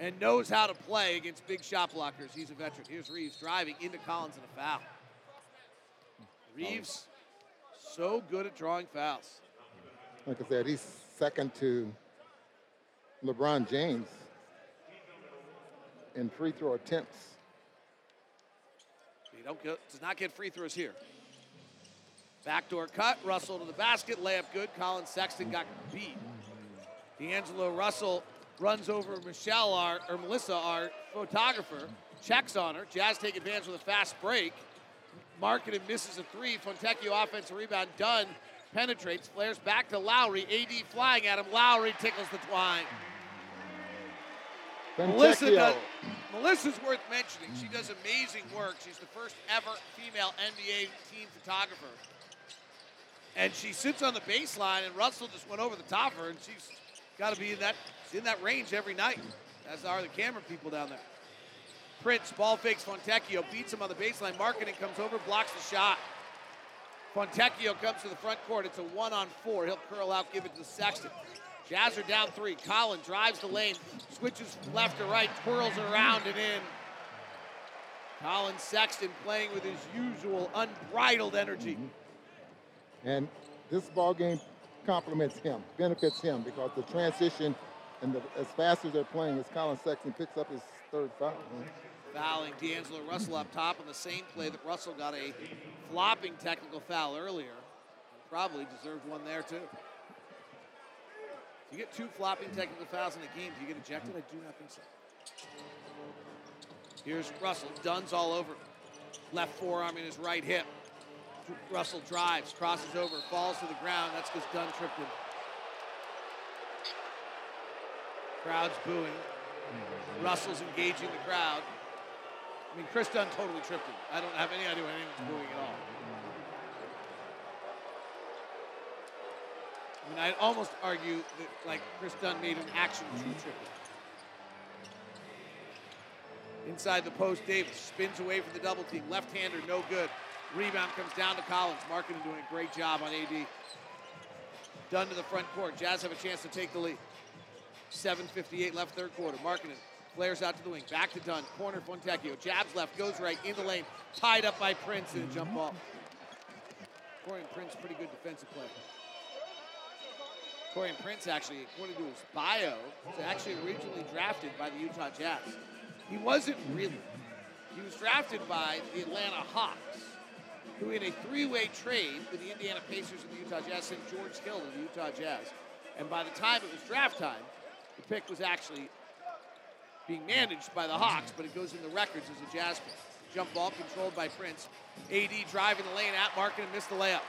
and knows how to play against big shot blockers. He's a veteran. Here's Reaves driving into Collins and a foul. Reaves So good at drawing fouls. Like I said, he's second to LeBron James in free throw attempts. He don't get, does not get free throws here. Backdoor cut, Russell to the basket, layup good. Collin Sexton got beat. D'Angelo Russell runs over Michelle, our, or Melissa, our photographer, checks on her. Jazz take advantage with a fast break. Markkanen misses a three. Fontecchio offensive rebound. Dunn penetrates, flares back to Lauri. AD flying at him. Lauri tickles the twine. Melissa does, Melissa's worth mentioning. She does amazing work. She's the first ever female NBA team photographer. And she sits on the baseline, and Russell just went over the top of her, and she's got to be in that in that range every night, as are the camera people down there. Prince ball fakes Fontecchio, beats him on the baseline. Markkanen comes over, blocks the shot. Fontecchio comes to the front court. It's a one on four. He'll curl out, give it to Sexton. Jazz are down three. Collin drives the lane, switches left to right, twirls around and in. Collin Sexton playing with his usual unbridled energy. Mm-hmm. And this ball game complements him, benefits him because the transition and the, as fast as they're playing, as Collin Sexton picks up his third foul. Fouling D'Angelo Russell up top on the same play that Russell got a flopping technical foul earlier. Probably deserved one there too. If You get two flopping technical fouls in a game. Do you get ejected? I do not think so. Here's Russell. Dunn's all over. Left forearm in his right hip. Russell drives, crosses over, falls to the ground. That's because Dunn tripped him. Crowd's booing. Russell's engaging the crowd. I mean, Kris Dunn totally tripped him. I don't have any idea why anyone's doing at all. I mean, I'd almost argue that, like, Kris Dunn made an action to trip. Inside the post, Davis spins away from the double team. Left-hander, no good. Rebound comes down to Collins. Markkanen doing a great job on AD. Dunn to the front court. Jazz have a chance to take the lead. 7.58 left third quarter. Markkanen flares out to the wing. Back to Dunn. Corner Fontecchio. Jabs left. Goes right. In the lane. Tied up by Prince in a jump ball. Taurean Prince, pretty good defensive player. Taurean Prince, actually, according to his bio, was actually originally drafted by the Utah Jazz. He wasn't really. He was drafted by the Atlanta Hawks, who in a three-way trade with the Indiana Pacers and the Utah Jazz sent George Hill to the Utah Jazz. And by the time it was draft time, the pick was actually being managed by the Hawks, but it goes in the records as a Jazz pick. Jump ball controlled by Prince. AD driving the lane at Mark and missed the layup.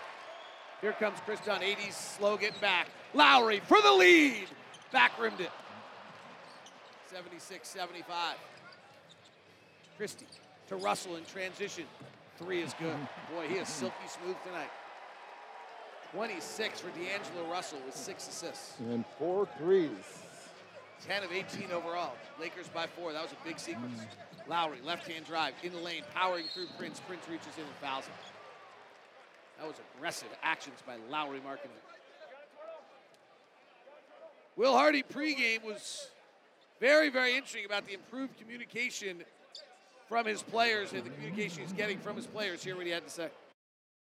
Here comes Kris Dunn. AD's slow getting back. Lauri for the lead. Back rimmed it. 76 75. Christie to Russell in transition. Three is good. Boy, he is silky smooth tonight. 26 for D'Angelo Russell with six assists. And four threes. 10 of 18 overall. Lakers by four. That was a big sequence. Lauri, left hand drive, in the lane, powering through Prince. Prince reaches in and fouls him. That was aggressive actions by Lauri Markkanen. Will Hardy pregame was very, very interesting about the improved communication from his players and the communication he's getting from his players. Hear what he had to say.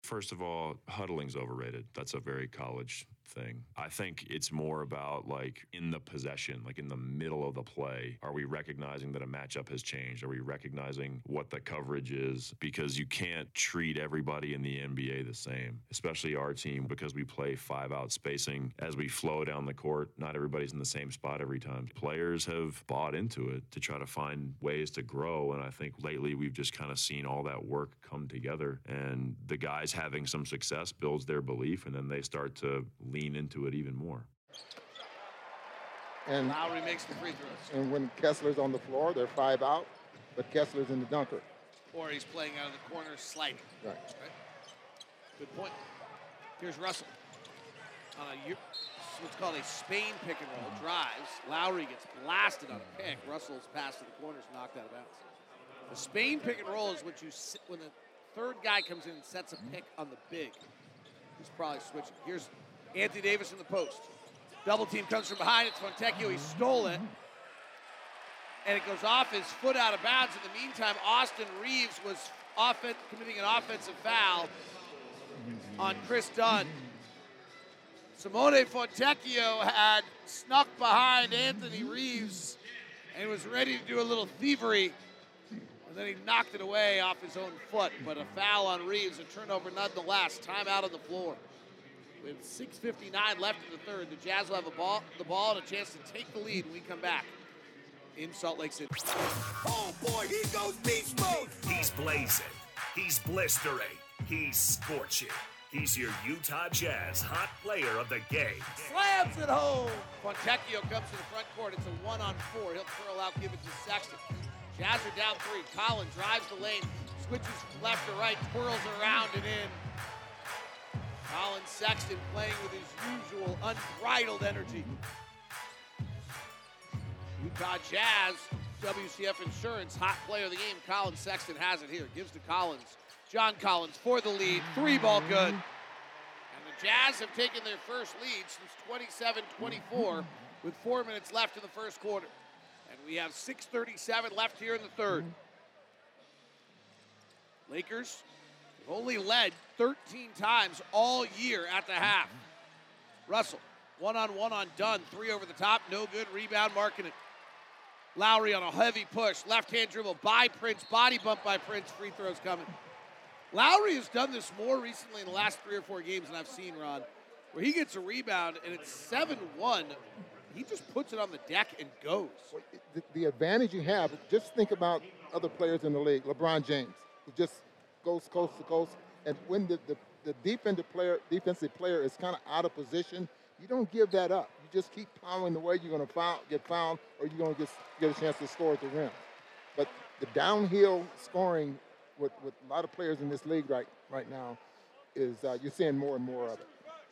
First of all, huddling's overrated. That's a very college thing. I think it's more about like in the possession, like in the middle of the play. Are we recognizing that a matchup has changed? Are we recognizing what the coverage is? Because you can't treat everybody in the NBA the same, especially our team, because we play five out spacing as we flow down the court. Not everybody's in the same spot every time. Players have bought into it to try to find ways to grow. And I think lately we've just kind of seen all that work come together. And the guys having some success builds their belief, and then they start to lean into it even more. And Lauri makes the free throws. And when Kessler's on the floor, they're five out, but Kessler's in the dunker. Or he's playing out of the corner, sliding. Right. right? Good point. Here's Russell uh, on a what's called a Spain pick and roll. Drives. Lauri gets blasted on a pick. Russell's pass to the corner is knocked out of bounds. The Spain pick and roll is what you when the third guy comes in and sets a pick on the big. He's probably switching. Here's Anthony Davis in the post. Double team comes from behind. It's Fontecchio. He stole it. And it goes off his foot out of bounds. In the meantime, Austin Reaves was off committing an offensive foul. on Kris Dunn. Simone Fontecchio had snuck behind Anthony Reaves and was ready to do a little thievery. And then he knocked it away off his own foot. But a foul on Reaves, a turnover nonetheless. Timeout on the floor. With 6.59 left in the third, the Jazz will have a ball, the ball and a chance to take the lead when we come back in Salt Lake City. Oh boy, he goes beast mode. He's blazing. He's blistering. He's scorching. He's your Utah Jazz hot player of the game. Slams it home. Fontecchio comes to the front court. It's a one on four. He'll curl out, give it to Sexton. Jazz are down three. Collins drives the lane, switches left to right, twirls around and in. Collin Sexton playing with his usual unbridled energy. Utah Jazz, WCF Insurance, hot player of the game. Collin Sexton has it here. Gives to Collins. John Collins for the lead. Three ball good. And the Jazz have taken their first lead since 27 24 with four minutes left in the first quarter. And we have 6.37 left here in the third. Lakers only led 13 times all year at the half. Russell, one on one on Dunn, three over the top, no good. Rebound, marking it. Lauri on a heavy push, left hand dribble by Prince, body bump by Prince, free throws coming. Lauri has done this more recently in the last three or four games than I've seen, Ron, where he gets a rebound and it's 7 1. He just puts it on the deck and goes. The, the advantage you have, just think about other players in the league. LeBron James, who just goes coast to coast. And when the, the, the defensive player defensive player is kind of out of position, you don't give that up. You just keep plowing the way you're going to foul, get fouled or you're going to get, get a chance to score at the rim. But the downhill scoring with, with a lot of players in this league right, right now is uh, you're seeing more and more of it.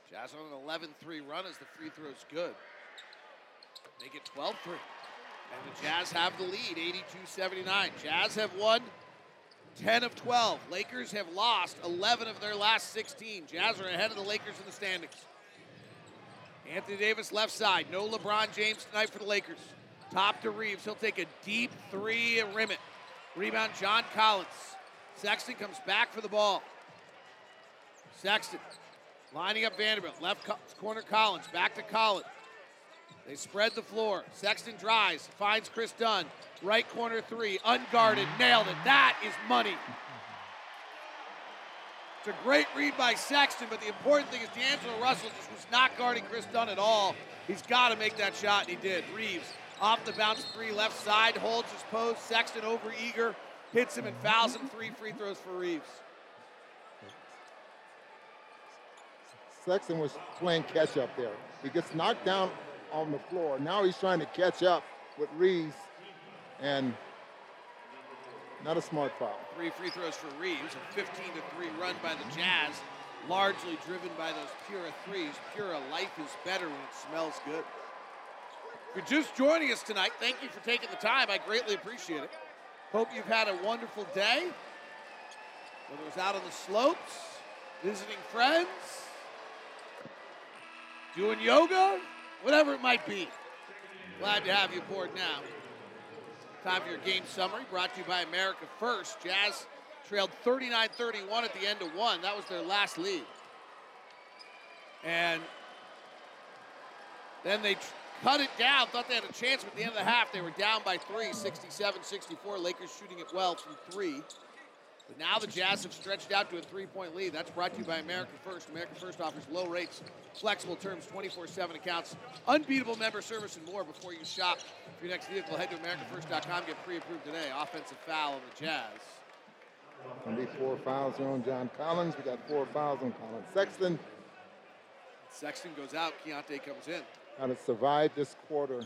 Jazz on an 11 3 run as the free throw's good. Make it 12 3. And the Jazz have the lead, 82 79. Jazz have won 10 of 12. Lakers have lost 11 of their last 16. Jazz are ahead of the Lakers in the standings. Anthony Davis left side. No LeBron James tonight for the Lakers. Top to Reaves. He'll take a deep three and rim it. Rebound, John Collins. Sexton comes back for the ball. Sexton lining up Vanderbilt. Left corner Collins. Back to Collins. They spread the floor. Sexton drives, finds Kris Dunn. Right corner three, unguarded, nailed it. That is money. It's a great read by Sexton, but the important thing is D'Angelo Russell just was not guarding Kris Dunn at all. He's got to make that shot, and he did. Reaves off the bounce three, left side, holds his post. Sexton over eager, hits him and fouls him. Three free throws for Reaves. Sexton was playing catch up there. He gets knocked down on the floor. Now he's trying to catch up with Reaves, and not a smart foul. Three free throws for Reaves, a 15 to 3 run by the Jazz, largely driven by those Pura threes. Pura life is better when it smells good. If you're just joining us tonight, thank you for taking the time. I greatly appreciate it. Hope you've had a wonderful day. Whether it was out on the slopes, visiting friends, doing yoga, whatever it might be. Glad to have you aboard now. Time for your game summary brought to you by America First. Jazz trailed 39 31 at the end of one. That was their last lead. And then they cut it down, thought they had a chance, but at the end of the half, they were down by three, 67 64. Lakers shooting it well from three. But now the Jazz have stretched out to a three-point lead. That's brought to you by America First. America First offers low rates, flexible terms, 24/7 accounts, unbeatable member service, and more. Before you shop for your next vehicle, head to AmericaFirst.com. Get pre-approved today. Offensive foul on the Jazz. Gonna be four fouls here on John Collins. We got four fouls on Collin Sexton. Sexton goes out. Keyonte comes in. Got to survive this quarter.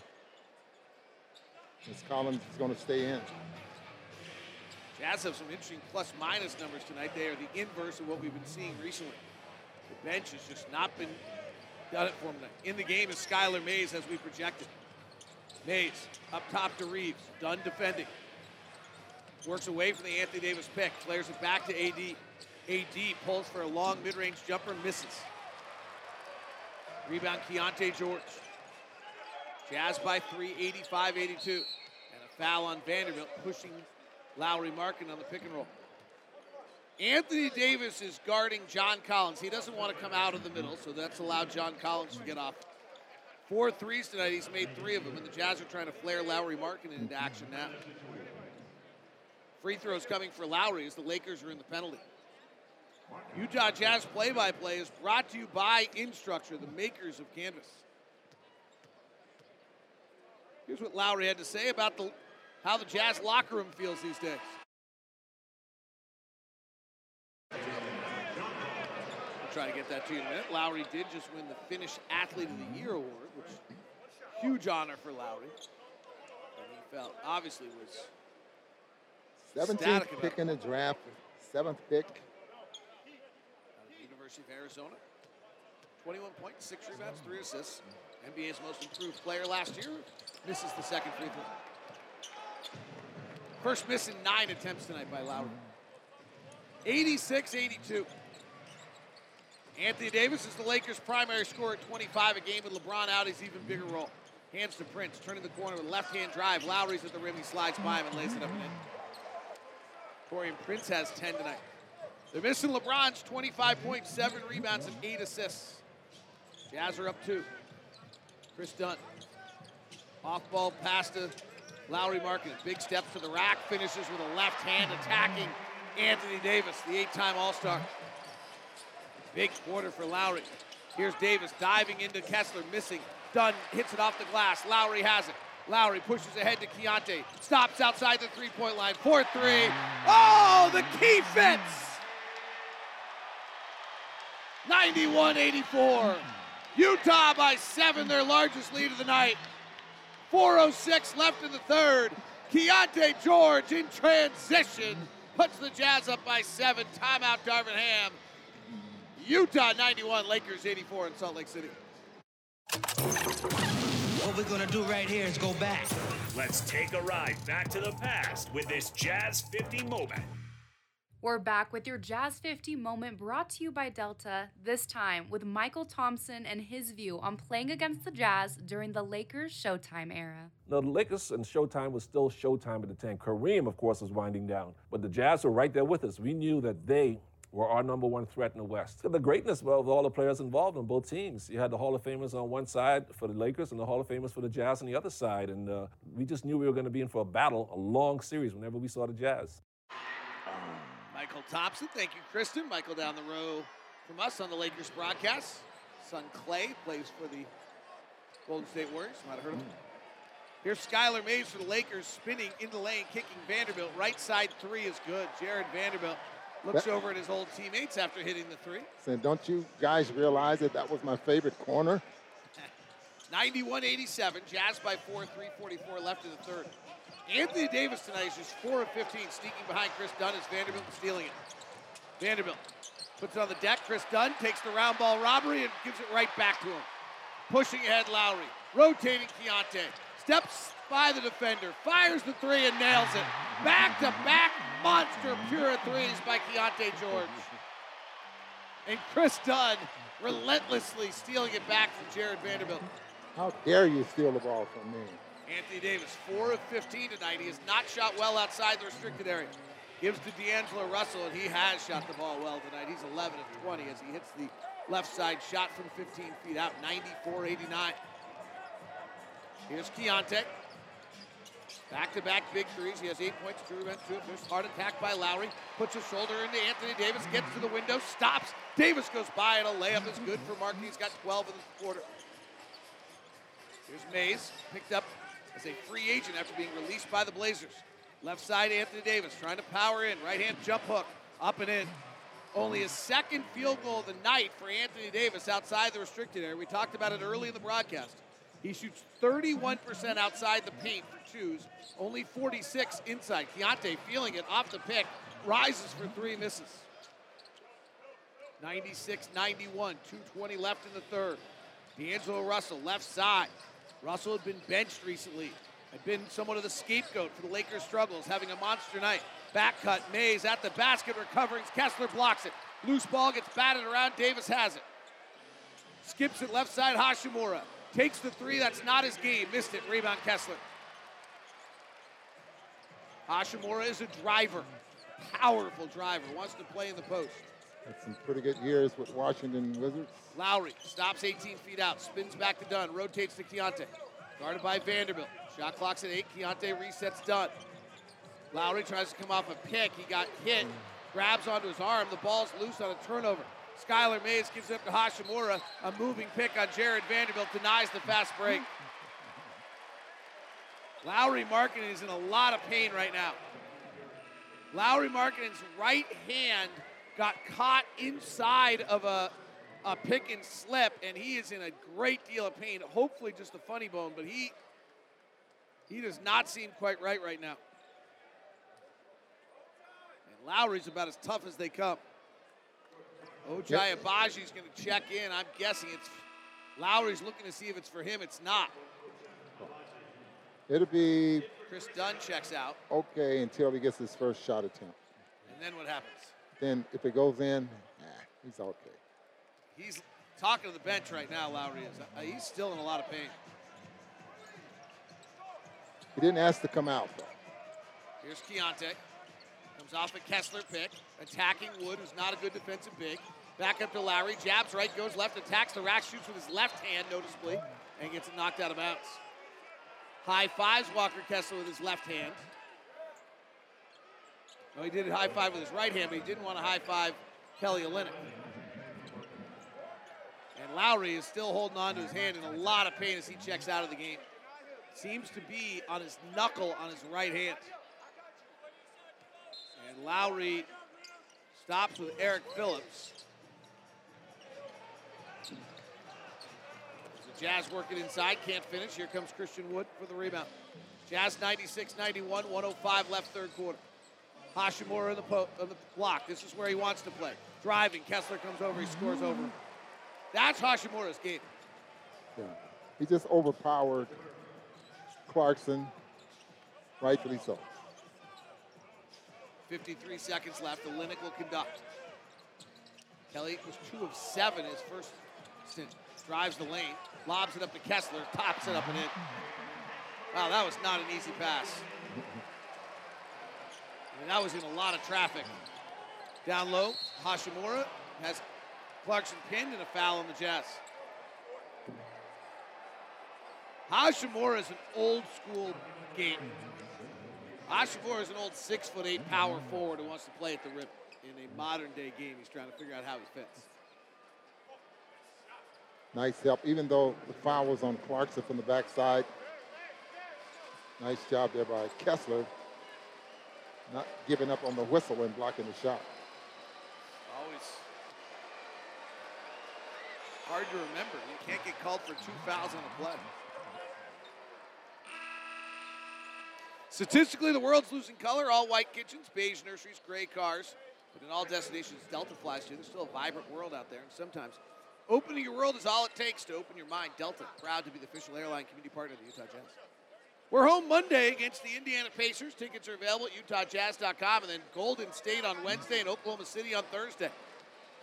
As Collins is going to stay in. Jazz have some interesting plus minus numbers tonight. They are the inverse of what we've been seeing recently. The bench has just not been done it for them. In the game is Skylar Mays as we projected. Mays up top to Reaves, done defending. Works away from the Anthony Davis pick, flares it back to AD. AD pulls for a long mid-range jumper, misses. Rebound Keyonte George. Jazz by three, 85-82. And a foul on Vanderbilt, pushing Lauri Markkanen on the pick and roll. Anthony Davis is guarding John Collins. He doesn't want to come out of the middle, so that's allowed John Collins to get off. Four threes tonight. He's made three of them, and the Jazz are trying to flare Lauri Markkanen into action now. Free throws coming for Lauri as the Lakers are in the penalty. Utah Jazz play by play is brought to you by Instructure, the makers of Canvas. Here's what Lauri had to say about the, how the Jazz locker room feels these days. I'll try to get that to you in a minute. Lauri did just win the Finnish Athlete of the Year award, which huge honor for Lauri. And he felt obviously was 17th pick in the draft, seventh pick. University of Arizona. 21 points, six rebounds, three assists. NBA's most improved player last year. Misses the second free throw. First miss in nine attempts tonight by Lauri. 86 82. Anthony Davis is the Lakers' primary scorer at 25 a game with LeBron out. His even bigger role. Hands to Prince, turning the corner with left hand drive. Lauri's at the rim. He slides by him and lays it up and in. Taurean Prince has 10 tonight. They're missing LeBron's 25.7 rebounds and 8 assists. Jazz are up two. Kris Dunn. Off ball pass to Lauri Markkanen. Big step to the rack. Finishes with a left hand attacking Anthony Davis, the eight time All Star. Big quarter for Lauri. Here's Davis diving into Kessler, missing. Dunn hits it off the glass. Lauri has it. Lauri pushes ahead to Keyonte. Stops outside the three point line. 4 3. Oh, the key fits! 91 84. Utah by seven, their largest lead of the night. 4.06 left in the third. Keyonte George in transition puts the Jazz up by seven. Timeout, Darvin Ham. Utah 91, Lakers 84 in Salt Lake City. What we're gonna do right here is go back. Let's take a ride back to the past with this Jazz 50 moment. We're back with your Jazz 50 moment brought to you by Delta, this time with Mychal Thompson and his view on playing against the Jazz during the Lakers Showtime era. Now, the Lakers and Showtime was still Showtime at the time. Kareem, of course, was winding down, but the Jazz were right there with us. We knew that they were our number one threat in the West. The greatness of all the players involved on both teams. You had the Hall of Famers on one side for the Lakers and the Hall of Famers for the Jazz on the other side. And uh, we just knew we were going to be in for a battle, a long series whenever we saw the Jazz. Mychal Thompson, thank you, Kristen. Mychal down the row from us on the Lakers broadcast. Son Klay plays for the Golden State Warriors. Might have heard of him. Hmm. Here's Skylar Mays for the Lakers, spinning in the lane, kicking Vanderbilt. Right side three is good. Jarred Vanderbilt looks That- over at his old teammates after hitting the three. Saying, don't you guys realize that that was my favorite corner? 91-87, Jazz by four, 344 left in the third. Anthony Davis tonight is just 4 of 15, sneaking behind Kris Dunn as Vanderbilt stealing it. Vanderbilt puts it on the deck. Kris Dunn takes the round ball robbery and gives it right back to him. Pushing ahead Lauri, rotating Keyonte, steps by the defender, fires the three and nails it. Back to back monster pure threes by Keyonte George. And Kris Dunn relentlessly stealing it back from Jarred Vanderbilt. How dare you steal the ball from me? Anthony Davis, 4 of 15 tonight. He has not shot well outside the restricted area. Gives to D'Angelo Russell, and he has shot the ball well tonight. He's 11 of 20 as he hits the left side shot from 15 feet out, 94 89. Here's Keyonte. Back to back big threes. He has eight points, two rebounds, two assists. Hard attack by Lauri. Puts his shoulder into Anthony Davis. Gets to the window. Stops. Davis goes by, and a layup is good for Mark. He's got 12 in the quarter. Here's Mays, picked up as a free agent after being released by the Blazers. Left side, Anthony Davis trying to power in. Right hand jump hook, up and in. Only his second field goal of the night for Anthony Davis outside the restricted area. We talked about it early in the broadcast. He shoots 31% outside the paint for twos, only 46 inside. Keyonte feeling it off the pick, rises for three, misses. 96 91, 220 left in the third. D'Angelo Russell, left side. Russell had been benched recently, had been somewhat of the scapegoat for the Lakers' struggles, having a monster night. Back cut, Mays at the basket, recovering. Kessler blocks it. Loose ball gets batted around. Davis has it. Skips it left side, Hachimura. Takes the three, that's not his game. Missed it, rebound Kessler. Hachimura is a driver. powerful driver, wants to play in the post. Had some pretty good years with Washington Wizards. Lauri stops 18 feet out, spins back to Dunn, rotates to Keyonte. Guarded by Vanderbilt. Shot clock's at eight. Keyonte resets Dunn. Lauri tries to come off a pick. He got hit, grabs onto his arm. The ball's loose on a turnover. Skylar Mays gives it up to Hachimura. A moving pick on Jarred Vanderbilt denies the fast break. Lauri Markkanen is in a lot of pain right now. Lauri Markkanen's right hand got caught inside of a, a pick and slip, and he is in a great deal of pain. Hopefully, just a funny bone, but he he does not seem quite right right now. And Lauri's about as tough as they come. Ochai Yep. Agbaji's going to check in. I'm guessing it's Lauri's looking to see if it's for him. It's not. It'll be Chris Dunn checks out, okay until he gets his first shot attempt. and then what happens? Then if it goes in, he's okay. He's talking to the bench right now. Lauri is. Uh, he's still in a lot of pain. He didn't ask to come out though. Here's Keyonte. Comes off a Kessler pick. Attacking Wood, who's not a good defensive big. Back up to Lauri. Jabs right, goes left, attacks the rack, shoots with his left hand noticeably, and gets it knocked out of bounds. High fives Walker Kessler with his left hand. No, he did a high five with his right hand, but he didn't want to high five Kelly Olynyk. And Lauri is still holding on to his hand in a lot of pain as he checks out of the game. Seems to be on his knuckle on his right hand. And Lauri stops with Eric Phillips. The Jazz working inside, can't finish. Here comes Christian Wood for the rebound. Jazz 96 91, 105 left third quarter. Hachimura in the, po- on the block. This is where he wants to play. Driving, Kessler comes over, he scores over him. That's Hachimura's game. Yeah. He just overpowered Clarkson, rightfully so. 53 seconds left. The Linux will conduct. Kelly was two of seven his first stint. Drives the lane, lobs it up to Kessler, tops it up and in. Wow, that was not an easy pass. I mean, that was in a lot of traffic. Down low, Hachimura has Clarkson pinned and a foul on the Jazz. Hachimura is an old school game. Hachimura is an old six foot eight power forward who wants to play at the rim. In a modern day game, he's trying to figure out how he fits. Nice help, even though the foul was on Clarkson from the backside. Nice job there by Kessler. Not giving up on the whistle and blocking the shot. Always hard to remember. You can't get called for two fouls on a play. Statistically, the world's losing color. All white kitchens, beige nurseries, gray cars. But in all destinations, Delta flies to. There's still a vibrant world out there. And sometimes opening your world is all it takes to open your mind. Delta, proud to be the official airline community partner of the Utah Jazz. We're home Monday against the Indiana Pacers. Tickets are available at UtahJazz.com. And then Golden State on Wednesday and Oklahoma City on Thursday.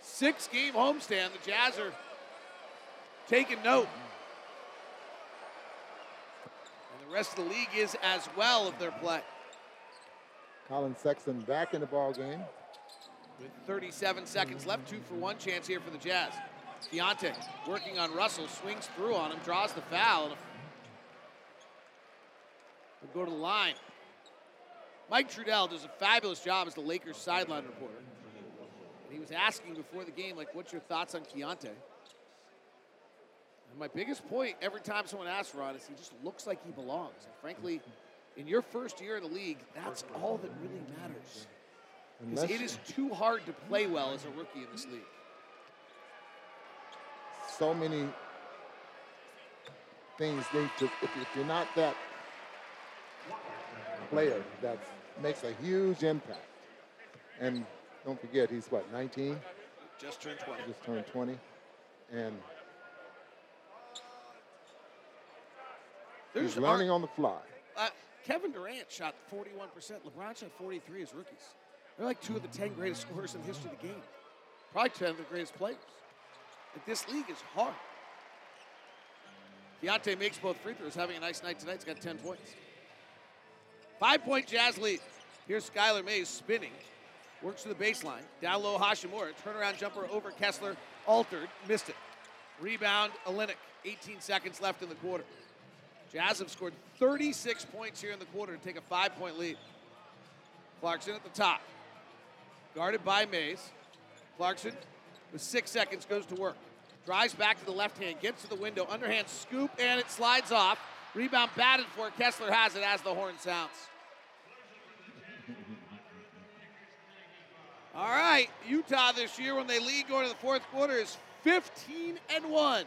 Six game homestand. The Jazz are taking note. And the rest of the league is as well of their play. Collin Sexton back in the ball game. With 37 seconds left, two for one chance here for the Jazz. Keyonte working on Russell, swings through on him, draws the foul, and will go to the line. Mike Trudell does a fabulous job as the Lakers sideline reporter. And he was asking before the game, like, what's your thoughts on Keyonte? And my biggest point every time someone asks Ron is he just looks like he belongs. And frankly, in your first year in the league, that's all that really matters. Because it is too hard to play well as a rookie in this league. so many things need to if, if you're not that player that makes a huge impact and don't forget he's what 19 Just turned 20. just turned 20 and There's he's learning on the fly Uh, Kevin Durant shot 41%. LeBron shot 43 as rookies. They're like two of the 10 greatest scorers in the history of the game. Probably 10 of the greatest players. But this league is hard. Keyonte makes both free throws, having a nice night tonight. He's got 10 points. Five point Jazz lead. Here's Skylar Mays spinning. Works to the baseline. Down low, Hachimura. Turnaround jumper over Kessler. Altered. Missed it. Rebound, Olynyk. 18 seconds left in the quarter. Jazz have scored 36 points here in the quarter to take a five point lead. Clarkson at the top. Guarded by Mays. Clarkson, with six seconds, goes to work. Drives back to the left hand, gets to the window, underhand scoop, and it slides off. Rebound batted for. Kessler has it as the horn sounds. All right, Utah this year when they lead going to the fourth quarter is 15 and 1.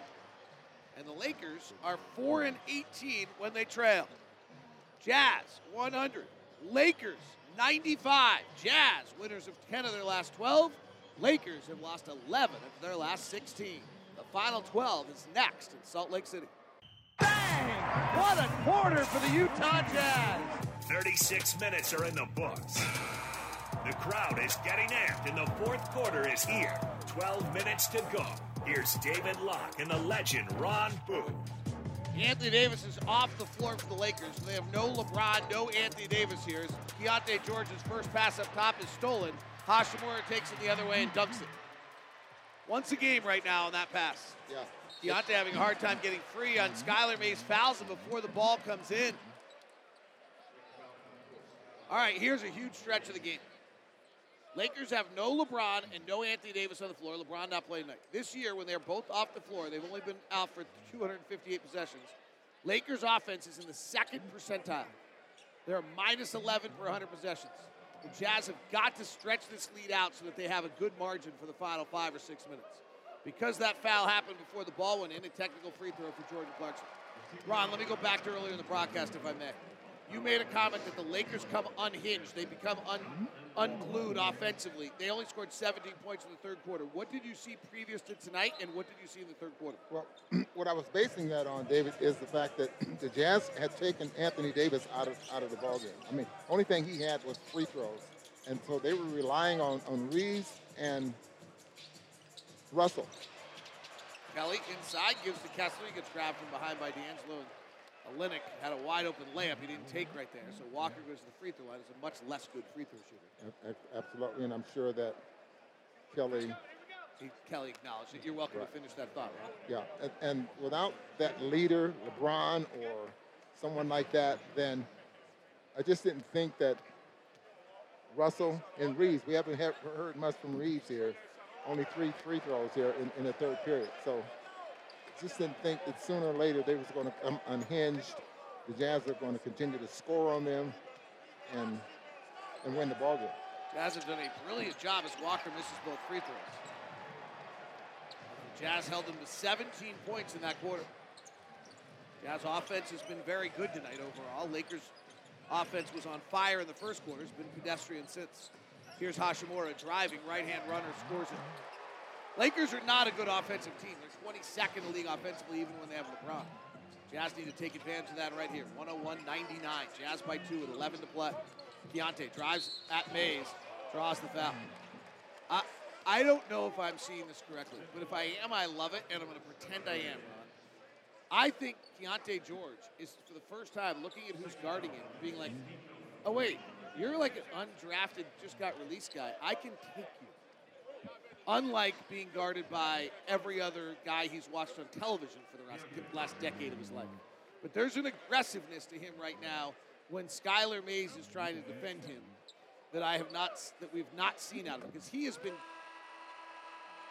And the Lakers are 4 and 18 when they trail. Jazz 100, Lakers 95. Jazz winners of 10 of their last 12. Lakers have lost 11 of their last 16. The final 12 is next in Salt Lake City. Bang! What a quarter for the Utah Jazz! 36 minutes are in the books. The crowd is getting amped, and the fourth quarter is here. 12 minutes to go. Here's David Locke and the legend Ron Boone. Anthony Davis is off the floor for the Lakers. They have no LeBron, no Anthony Davis here. Keyonte George's first pass up top is stolen. Hachimura takes it the other way and dunks it. Once a game right now on that pass. Yeah. Keyonte having a hard time getting free on mm-hmm. Skylar Mays fouls him before the ball comes in. All right, here's a huge stretch of the game. Lakers have no LeBron and no Anthony Davis on the floor. LeBron not playing tonight. This year, when they're both off the floor, they've only been out for 258 possessions. Lakers offense is in the second percentile. They're minus 11 per 100 possessions. The Jazz have got to stretch this lead out so that they have a good margin for the final five or six minutes. Because that foul happened before the ball went in, a technical free throw for Jordan Clarkson. Ron, let me go back to earlier in the broadcast, if I may. You made a comment that the Lakers come unhinged. They become un- unglued offensively. They only scored 17 points in the third quarter. What did you see previous to tonight, and what did you see in the third quarter? Well, what I was basing that on, David, is the fact that the Jazz had taken Anthony Davis out of out of the ballgame. I mean, only thing he had was free throws, and so they were relying on on Reaves and Russell. Kelly inside gives to Kessler. He gets grabbed from behind by D'Angelo. Olynyk had a wide open layup he didn't take right there. So Walker goes to the free throw line. Is a much less good free throw shooter. Absolutely, and I'm sure that Kelly, He, Kelly acknowledged it. You're welcome Right. to finish that thought, Ron. yeah, and, and without that leader, LeBron or someone like that, then I just didn't think that Russell and Reaves. We haven't heard much from Reaves here. Only three free throws here in, in the third period. So just didn't think that sooner or later they was going to come unhinged. The Jazz are going to continue to score on them and and win the ball game. Jazz have done a brilliant job as Walker misses both free throws. The Jazz held them to 17 points in that quarter. Jazz offense has been very good tonight overall. Lakers offense was on fire in the first quarter. It's been pedestrian since. Here's Hachimura driving, right-hand runner, scores it. Lakers are not a good offensive team. They're 22nd in the league offensively, even when they have LeBron. Jazz need to take advantage of that right here. 101-99. Jazz by two with 11 to play. Keyonte drives at Mays, draws the foul. I, I don't know if I'm seeing this correctly, but if I am, I love it, and I'm going to pretend I am, Ron. I think Keyonte George is, for the first time, looking at who's guarding him, being like, oh, wait, you're like an undrafted, just got released guy. I can take you. Unlike being guarded by every other guy he's watched on television for the last, last decade of his life. But there's an aggressiveness to him right now when Skylar Mays is trying to defend him that I have not that we've not seen out of him because he has been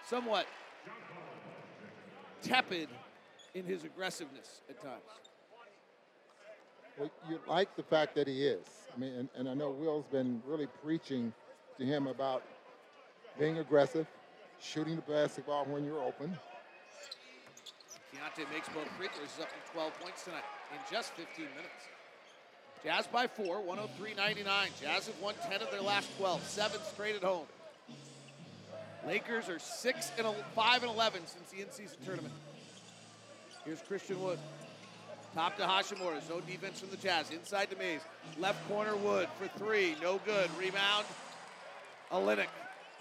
somewhat tepid in his aggressiveness at times. Well, you like the fact that he is. I mean, and, and I know Will's been really preaching to him about being aggressive, shooting the basketball when you're open. Keyonte makes both free throws. He's up to 12 points tonight in just 15 minutes. Jazz by four, 103-99. Jazz have won 10 of their last 12, seven straight at home. Lakers are six and five and 11 since the in-season tournament. Here's Christian Wood. Top to Hachimura. Zone defense from the Jazz. Inside to Mays. Left corner Wood for three. No good. Rebound. Olynyk.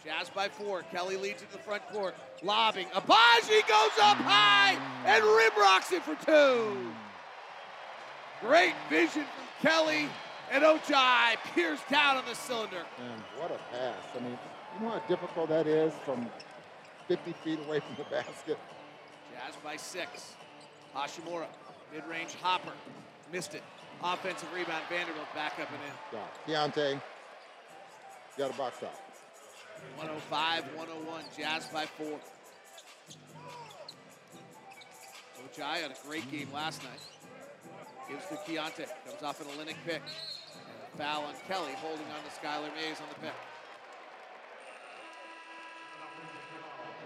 Jazz by four. Kelly leads it to the front court. Lobbing. Agbaji goes up high and rim rocks it for two. Great vision from Kelly. And Ochai peers down on the cylinder. And what a pass. I mean, you know how difficult that is from 50 feet away from the basket? Jazz by six. Hachimura, mid-range hopper, missed it. Offensive rebound, Vanderbilt back up and in. Yeah. Keyonte, got a box out. 105, 101, Jazz by four. Ochai had a great game last night. Gives to Keyonte, comes off an Olynyk pick. And a foul on Kelly, holding on to Skylar Mays on the pick.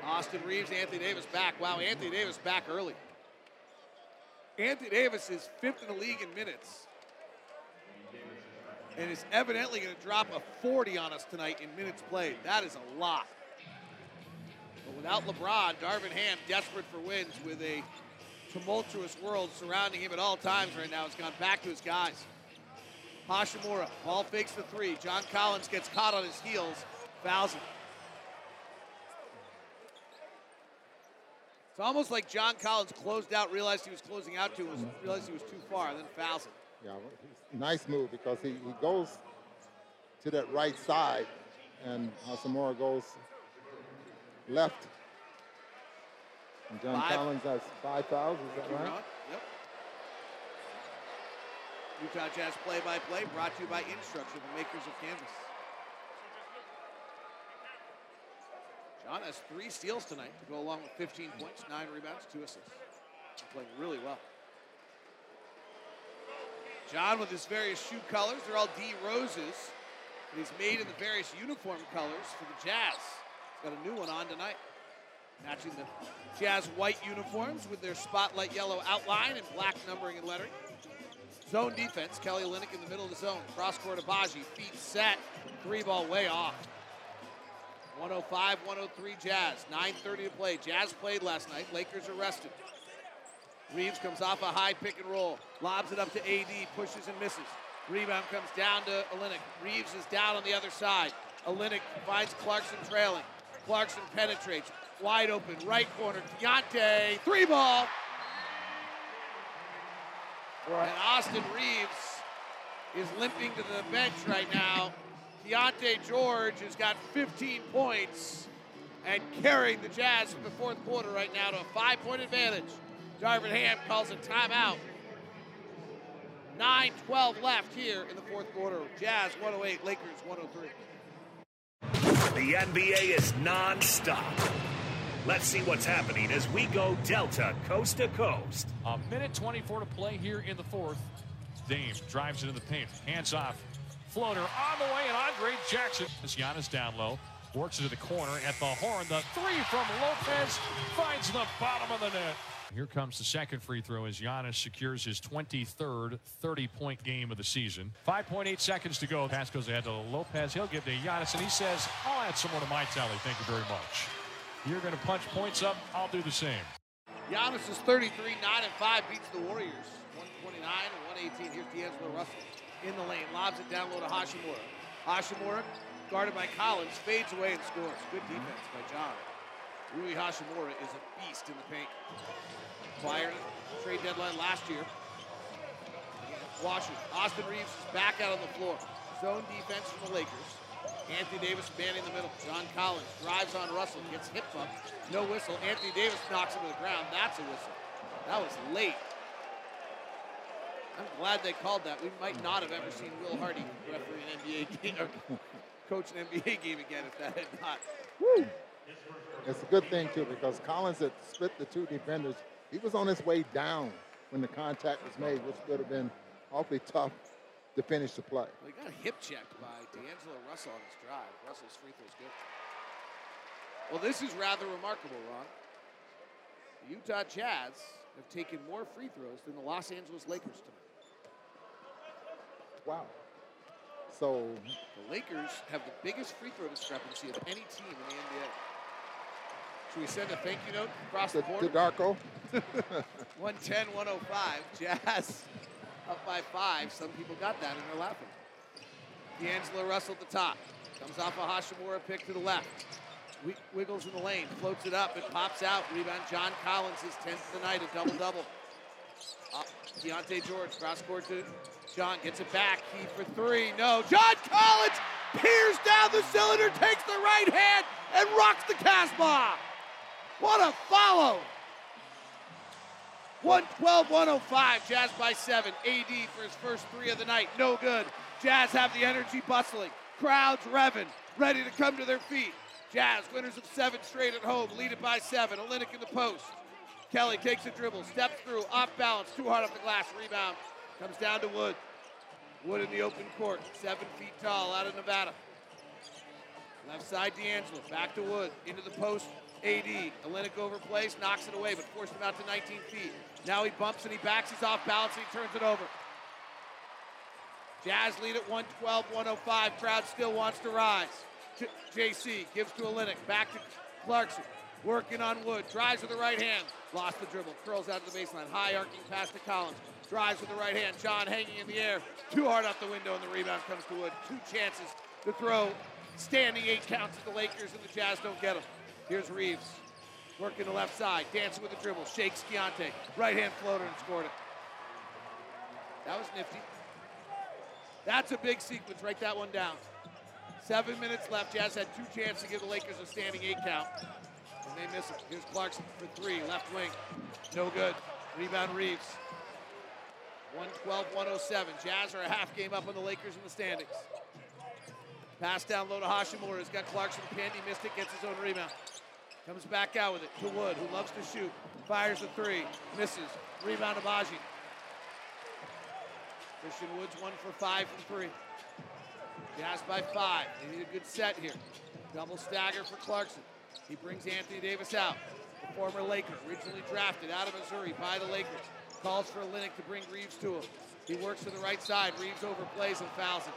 Austin Reaves, Anthony Davis back. Wow, Anthony Davis back early. Anthony Davis is fifth in the league in minutes. And is evidently going to drop a 40 on us tonight in minutes played. That is a lot. But without LeBron, Darvin Ham, desperate for wins with a tumultuous world surrounding him at all times right now, has gone back to his guys. Hachimura, ball fakes the three. John Collins gets caught on his heels, fouls him. It's almost like John Collins closed out, realized he was closing out to, was realized he was too far, and then fouls him. Yeah, nice move because he, he goes to that right side, and Hachimura goes left. And John Five. Collins has five fouls, is that right? Yep. Utah Jazz play-by-play brought to you by Instructure, the makers of Canvas. John has three steals tonight to go along with 15 points, nine rebounds, two assists. Playing really well. John with his various shoe colors, they're all D roses. He's made in the various uniform colors for the Jazz. He's got a new one on tonight. Matching the Jazz white uniforms with their spotlight yellow outline and black numbering and lettering. Zone defense, Kelly Olynyk in the middle of the zone. Cross court Agbaji, feet set, three ball way off. 105, 103 Jazz, 9.30 to play. Jazz played last night, Lakers are rested. Reaves comes off a high pick and roll, lobs it up to AD, pushes and misses. Rebound comes down to Olynyk. Reaves is down on the other side. Olynyk finds Clarkson trailing. Clarkson penetrates, wide open, right corner. Keyonte, three ball. And Austin Reaves is limping to the bench right now. Keyonte George has got 15 points and carrying the Jazz in the fourth quarter right now to a five-point advantage. Darvin Ham calls a timeout. 9-12 left here in the fourth quarter. Jazz 108, Lakers 103. The NBA is non-stop. Let's see what's happening as we go Delta coast to coast. A minute 24 to play here in the fourth. Dame drives into the paint, hands off. Floater on the way, and Andre Jackson. As Giannis down low, works into the corner at the horn. The three from Lopez finds the bottom of the net. Here comes the second free throw as Giannis secures his 23rd 30-point game of the season. 5.8 seconds to go. Pass goes ahead to Lopez. He'll give to Giannis, and he says, I'll add some more to my tally. Thank you very much. You're going to punch points up. I'll do the same. Giannis is 33, 9 and 5, beats the Warriors. 129 and 118. Here's D'Angelo Russell in the lane, lobs it down low to Hachimura. Hachimura, guarded by Collins, fades away and scores. Good defense by John. Rui Hachimura is a beast in the paint. Acquired trade deadline last year. Washington. Austin Reaves is back out on the floor. Zone defense from the Lakers. Anthony Davis manning the middle. John Collins drives on Russell, gets hip bump. No whistle. Anthony Davis knocks him to the ground. That's a whistle. That was late. I'm glad they called that. We might not have ever seen Will Hardy referee an NBA game or coach an NBA game again if that had not. Woo! It's a good thing, too, because Collins had split the two defenders. He was on his way down when the contact was made, which would have been awfully tough to finish the play. Well, he got hip checked by D'Angelo Russell on his drive. Russell's free throw's good. Well, this is rather remarkable, Ron. The Utah Jazz have taken more free throws than the Los Angeles Lakers tonight. Wow. So The Lakers have the biggest free throw discrepancy of any team in the NBA. Should we send a thank you note across the board? to Darko, 110, 105. Jazz up by five. Some people got that and they're laughing. D'Angelo Russell at the top. Comes off a Hachimura pick to the left. Wi- Wiggles in the lane, floats it up, it pops out. Rebound John Collins, his 10th of the night, a double double. Uh, Keyonte George, cross court to John gets it back. He for three. No. John Collins peers down the cylinder, takes the right hand, and rocks the Casbah. What a follow. 112 105. Jazz by seven. AD for his first three of the night. No good. Jazz have the energy bustling. Crowds revving, ready to come to their feet. Jazz, winners of seven straight at home, lead it by seven. Olynyk in the post. Kelly takes a dribble, steps through, off balance, too hard off the glass, rebound. Comes down to Wood. Wood in the open court, seven feet tall, out of Nevada. Left side, D'Angelo, back to Wood, into the post, AD. Olynyk overplays, knocks it away, but forced him out to 19 feet. Now he bumps and he backs, he's off balance, and he turns it over. Jazz lead at 112, 105. Crowd still wants to rise. JC gives to Olynyk, back to Clarkson. Working on Wood, drives with the right hand. Lost the dribble, curls out to the baseline. High arcing pass to Collins. Drives with the right hand. John hanging in the air. Too hard off the window, and the rebound comes to Wood. Two chances to throw. Standing eight counts at the Lakers, and the Jazz don't get them. Here's Reaves. Working the left side, dancing with the dribble. Shakes Keyonte. Right hand floater and scored it. That was nifty. That's a big sequence. Write that one down. Seven minutes left. Jazz had two chances to give the Lakers a standing eight count. And they miss it. Here's Clarkson for three. Left wing. No good. Rebound Reaves. 112 107. Jazz are a half game up on the Lakers in the standings. Pass down low to Hachimura. He's got Clarkson pinned. He missed it. Gets his own rebound. Comes back out with it to Wood, who loves to shoot. Fires a three. Misses. Rebound to Baji. Christian Woods one for five from three. Jazz by five. They need a good set here. Double stagger for Clarkson. He brings Anthony Davis out. The former Laker, originally drafted out of Missouri by the Lakers. Calls for Olynyk to bring Reaves to him. He works to the right side. Reaves overplays and fouls him.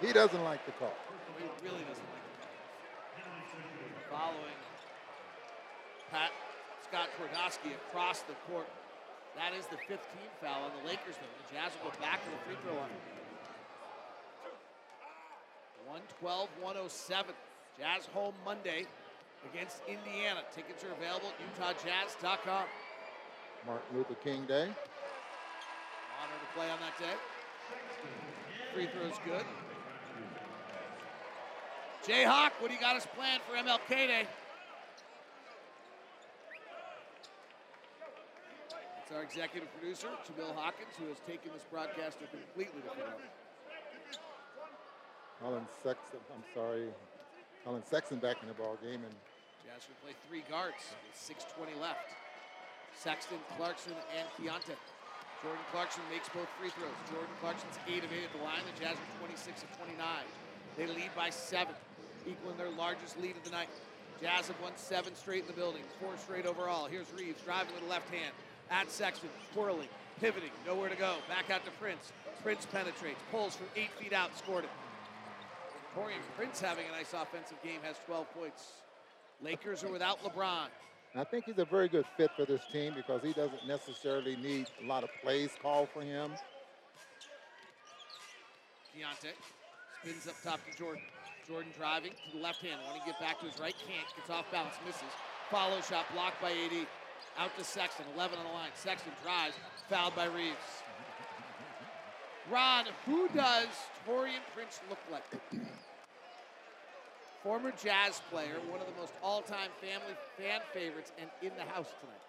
He doesn't like the call. He really doesn't like it. Following Pat Scott Twardoski across the court. That is the 15th foul on the Lakers. The Jazz will go back to the free throw line. 112 107. Jazz home Monday against Indiana. Tickets are available at UtahJazz.com. Martin Luther King Day. Honor to play on that day. Free throw's good. Jayhawk, what do you got us planned for MLK Day? It's our executive producer, Jamil Hawkins, who has taken this broadcast to a completely different level. Collin Sexton, I'm sorry, Collin Sexton back in the ball game, and Jazz will play three guards with 6:20 left. Sexton, Clarkson, and Keyonte. Jordan Clarkson makes both free throws. Jordan Clarkson's 8 of 8 at the line. The Jazz are 26 of 29. They lead by seven, equaling their largest lead of the night. Jazz have won seven straight in the building, four straight overall. Here's Reaves driving with the left hand at Sexton, twirling, pivoting, nowhere to go. Back out to Prince. Prince penetrates, pulls from eight feet out, scored it. Taurean Prince having a nice offensive game, has 12 points. Lakers are without LeBron. I think he's a very good fit for this team because he doesn't necessarily need a lot of plays called for him. Keyonte spins up top to Jordan. Jordan driving to the left hand, wanting to get back to his right, can't, gets off balance, misses. Follow shot blocked by AD. Out to Sexton, 11 on the line. Sexton drives, fouled by Reaves. Ron, who does Taurean Prince look like? Former jazz player, one of the most all-time family fan favorites, and in the house tonight.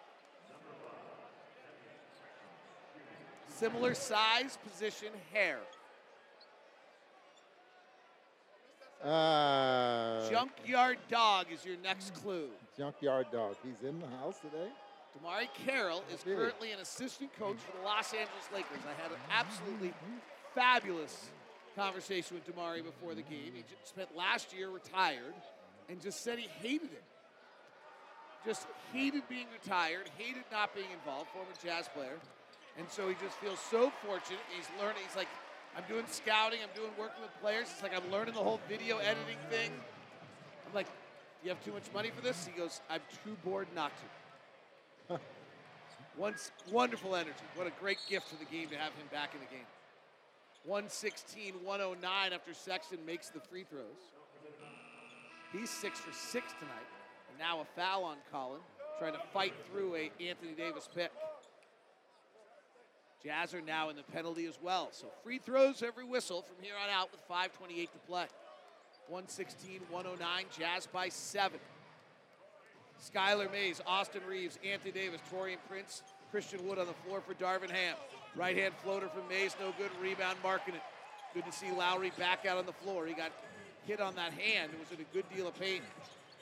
Similar size, position, hair. Uh, Junkyard Dog is your next clue. Junkyard Dog. He's in the house today. DeMarre Carroll is currently an assistant coach for the Los Angeles Lakers. I had an absolutely fabulous conversation with DeMarre before the game. He spent last year retired and just said he hated it. Just hated being retired, hated not being involved, former jazz player. And so he just feels so fortunate. He's learning. He's like, I'm doing scouting, I'm doing working with players. It's like I'm learning the whole video editing thing. I'm like, you have too much money for this? He goes, I'm too bored not to. Once wonderful energy. What a great gift to the game to have him back in the game. 116, 109 after Sexton makes the free throws. He's six for six tonight. And now a foul on Collin. trying to fight through a Anthony Davis pick. Jazz are now in the penalty as well. So free throws every whistle from here on out with 5.28 to play. 116 109, Jazz by seven. Skylar Mays, Austin Reaves, Anthony Davis, Taurean Prince, Christian Wood on the floor for Darvin Ham. Right hand floater from Mays, no good. Rebound Markkanen. Good to see Lauri back out on the floor. He got hit on that hand. It was in a good deal of pain.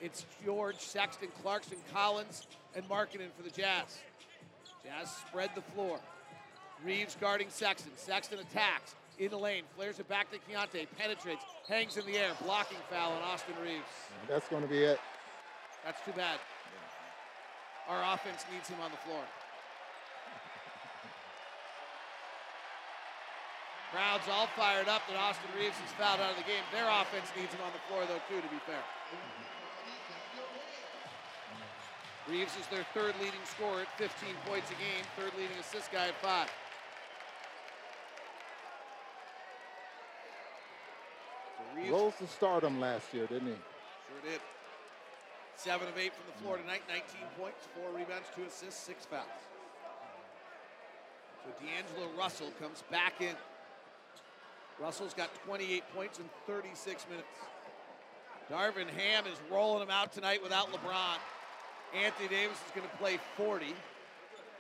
It's George, Sexton, Clarkson, Collins, and Markkanen for the Jazz. Jazz spread the floor. Reaves guarding Sexton. Sexton attacks in the lane, flares it back to Keyonte, penetrates, hangs in the air, blocking foul on Austin Reaves. That's going to be it. That's too bad. Our offense needs him on the floor. Crowd's all fired up that Austin Reaves is fouled out of the game. Their offense needs him on the floor, though, too, to be fair. Reaves is their third leading scorer at 15 points a game, third leading assist guy at five. So Rose to stardom last year, didn't he? Sure did. Seven of eight from the floor tonight, 19 points, four rebounds, two assists, six fouls. So D'Angelo Russell comes back in. Russell's got 28 points in 36 minutes. Darvin Ham is rolling them out tonight without LeBron. Anthony Davis is going to play 40.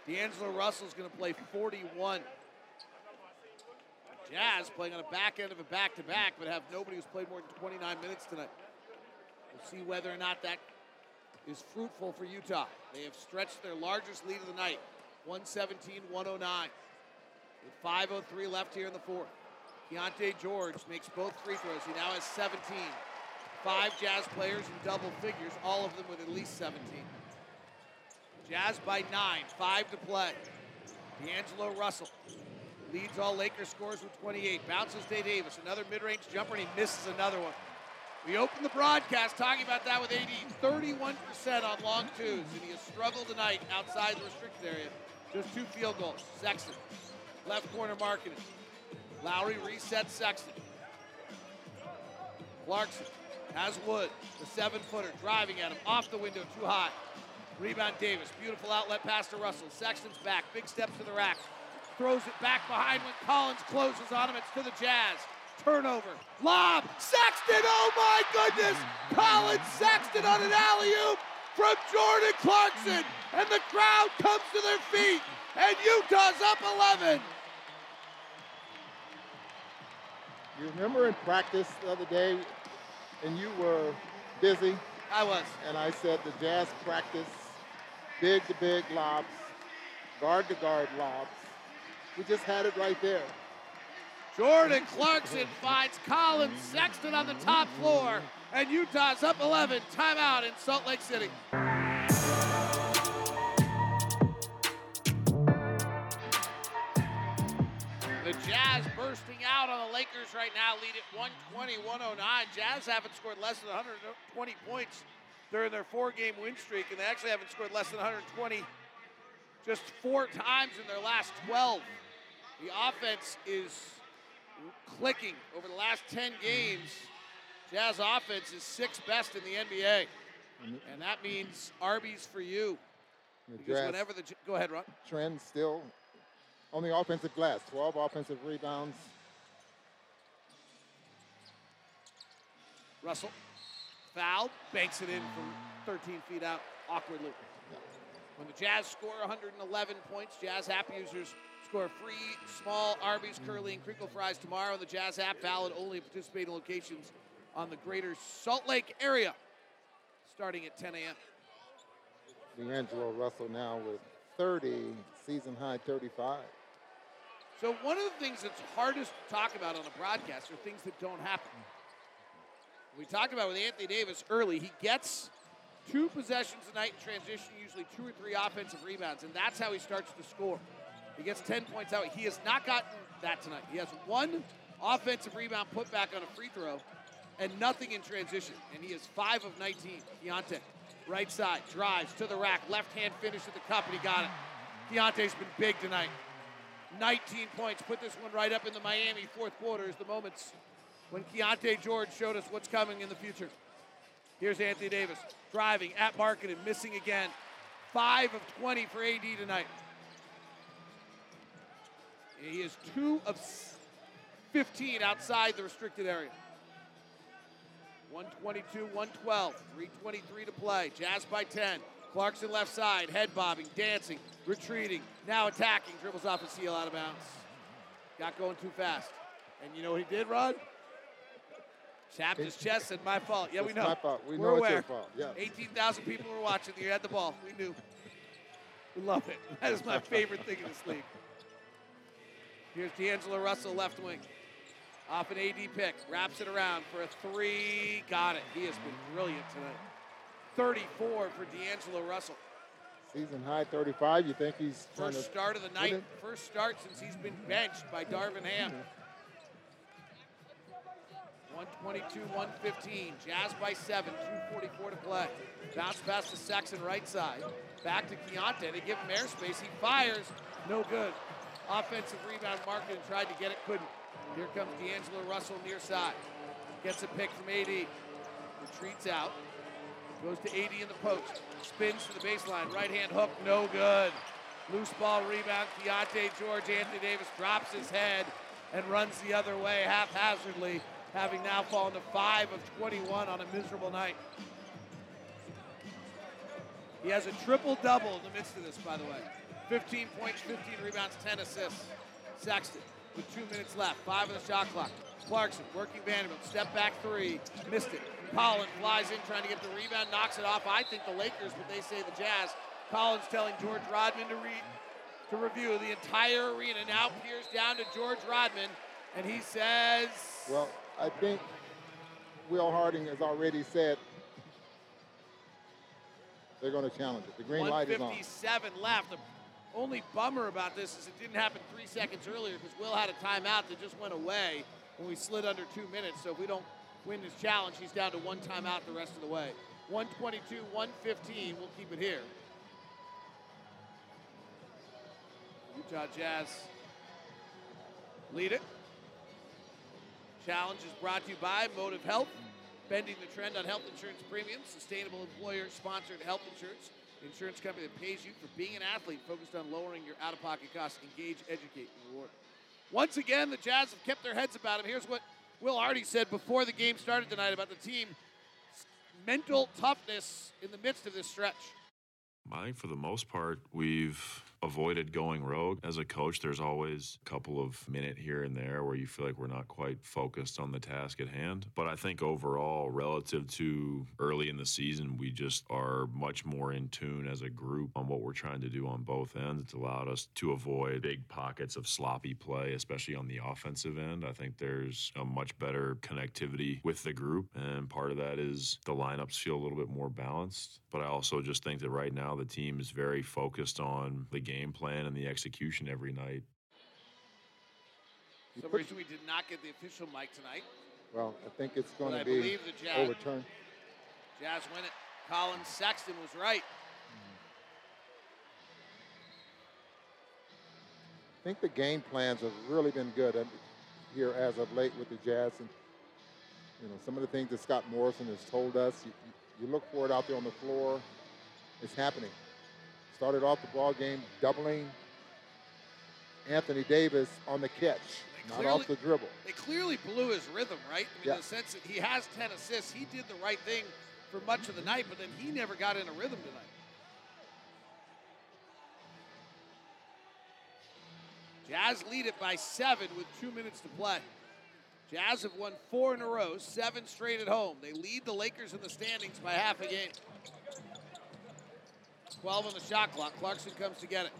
D'Angelo Russell is going to play 41. Jazz playing on the back end of a back to back, but have nobody who's played more than 29 minutes tonight. We'll see whether or not that is fruitful for Utah. They have stretched their largest lead of the night, 117 109. With 5.03 left here in the fourth. Keyonte George makes both free throws. He now has 17. Five Jazz players in double figures, all of them with at least 17. Jazz by nine, five to play. D'Angelo Russell leads all Lakers scores with 28. Bounces Day Davis, another mid-range jumper, and he misses another one. We opened the broadcast talking about that with AD, 31% on long twos, and he has struggled tonight outside the restricted area. Just two field goals. Sexton, left corner marking it. Lauri resets Sexton. Clarkson has Wood, the seven footer, driving at him off the window, too high. Rebound Davis, beautiful outlet pass to Russell. Sexton's back, big steps to the rack. Throws it back behind when Collins closes on him. It's to the Jazz. Turnover. Lob. Sexton. Oh my goodness. Collin Sexton on an alley oop from Jordan Clarkson. And the crowd comes to their feet. And Utah's up 11. You remember in practice the other day, and you were busy? I was. And I said the Jazz practice big to big lobs, guard to guard lobs. We just had it right there. Jordan Clarkson finds Collin Sexton on the top floor, and Utah's up 11. Timeout in Salt Lake City. Lakers right now, lead at 120 109. Jazz haven't scored less than 120 points during their four game win streak, and they actually haven't scored less than 120 just four times in their last 12. The offense is clicking over the last 10 games. Jazz offense is sixth best in the NBA. And that means Arby's for you. Because whenever the go ahead, Ron. trend still on the offensive glass, 12 offensive rebounds. Russell fouled, banks it in from 13 feet out awkwardly. When the Jazz score 111 points, Jazz app users score free small Arby's, curly, and crinkle fries tomorrow. The Jazz app valid only in participating locations on the greater Salt Lake area, starting at 10 a.m. D'Angelo Russell now with 30, season high 35. So one of the things that's hardest to talk about on a broadcast are things that don't happen. We talked about with Anthony Davis early. He gets two possessions a night in transition, usually two or three offensive rebounds, and that's how he starts to score. He gets 10 points out. He has not gotten that tonight. He has one offensive rebound put back on a free throw and nothing in transition. And he is 5 of 19. Keyonte, right side, drives to the rack, left hand finish at the cup, and he got it. Keyonte's been big tonight. 19 points. Put this one right up in the Miami fourth quarter is the moments when Keyonte George showed us what's coming in the future. Here's Anthony Davis driving at market and missing again. 5 of 20 for AD tonight. He is 2 of 15 outside the restricted area. 122, 112, 323 to play. Jazz by 10. Clarkson left side, head bobbing, dancing, retreating, now attacking, dribbles off his heel out of bounds. Got going too fast. And you know what he did, Rod? Chapped his chest, said, my fault. Yeah, we know. my fault. We We're know it's aware. your fault. Yeah. 18,000 people were watching. You had the ball. We knew. We love it. That is my favorite thing in this league. Here's D'Angelo Russell, left wing. Off an AD pick. Wraps it around for a three. Got it. He has been brilliant tonight. 34 for D'Angelo Russell. Season high 35. You think he's First to start of the night. First start since he's been benched by Darvin Ham. 122, 115. Jazz by seven, 244 to play. Bounce pass to Sexton right side. Back to Keyonte. They give him airspace. He fires. No good. Offensive rebound. Markkanen tried to get it, couldn't. Here comes D'Angelo Russell near side. Gets a pick from AD. Retreats out. Goes to AD in the post. Spins to the baseline. Right hand hook. No good. Loose ball rebound. Keyonte George. Anthony Davis drops his head and runs the other way haphazardly, having now fallen to 5 of 21 on a miserable night. He has a triple double in the midst of this, by the way 15 points, 15 rebounds, 10 assists. Sexton with two minutes left, five on the shot clock. Clarkson working Vanderbilt, step back three, missed it. Collins flies in trying to get the rebound, knocks it off. I think the Lakers, but they say the Jazz. Collins telling George Rodman to read to review the entire arena. Now peers down to George Rodman, and he says, Well, I think Will Hardy has already said they're going to challenge it. The green light is on. 157 left. The only bummer about this is it didn't happen three seconds earlier because Will had a timeout that just went away when we slid under two minutes. So if we don't win this challenge, he's down to one timeout the rest of the way. 122, 115. We'll keep it here. Utah Jazz lead it. Challenge is brought to you by Motive Health, bending the trend on health insurance premiums, sustainable employer sponsored health insurance, insurance company that pays you for being an athlete, focused on lowering your out of pocket costs. Engage, educate, and reward. Once again, the Jazz have kept their heads about him. Here's what Will Hardy said before the game started tonight about the team mental toughness in the midst of this stretch. I think for the most part, we've avoided going rogue. As a coach, there's always a couple of minute here and there where you feel like we're not quite focused on the task at hand. But I think overall, relative to early in the season, we just are much more in tune as a group on what we're trying to do on both ends. It's allowed us to avoid big pockets of sloppy play, especially on the offensive end. I think there's a much better connectivity with the group, and part of that is the lineups feel a little bit more balanced. But I also just think that right now the team is very focused on the game plan and the execution every night. For some reason, we did not get the official mic tonight. Well, I think it's going But to I be believe the Jazz- overturned. Jazz win it. Collin Sexton was right. I think the game plans have really been good uh, here as of late with the Jazz. And, you know, some of the things that Scott Morrison has told us, you, you look for it out there on the floor, it's happening. Started off the ball game doubling Anthony Davis on the catch, not clearly- off the dribble. They clearly blew his rhythm, right? I mean, Yeah. in the sense that he has 10 assists. He did the right thing for much of the night, but then he never got in a rhythm tonight. Jazz lead it by seven with two minutes to play. Jazz have won four in a row, seven straight at home. They lead the Lakers in the standings by half a game. 12 on the shot clock. Clarkson comes to get it.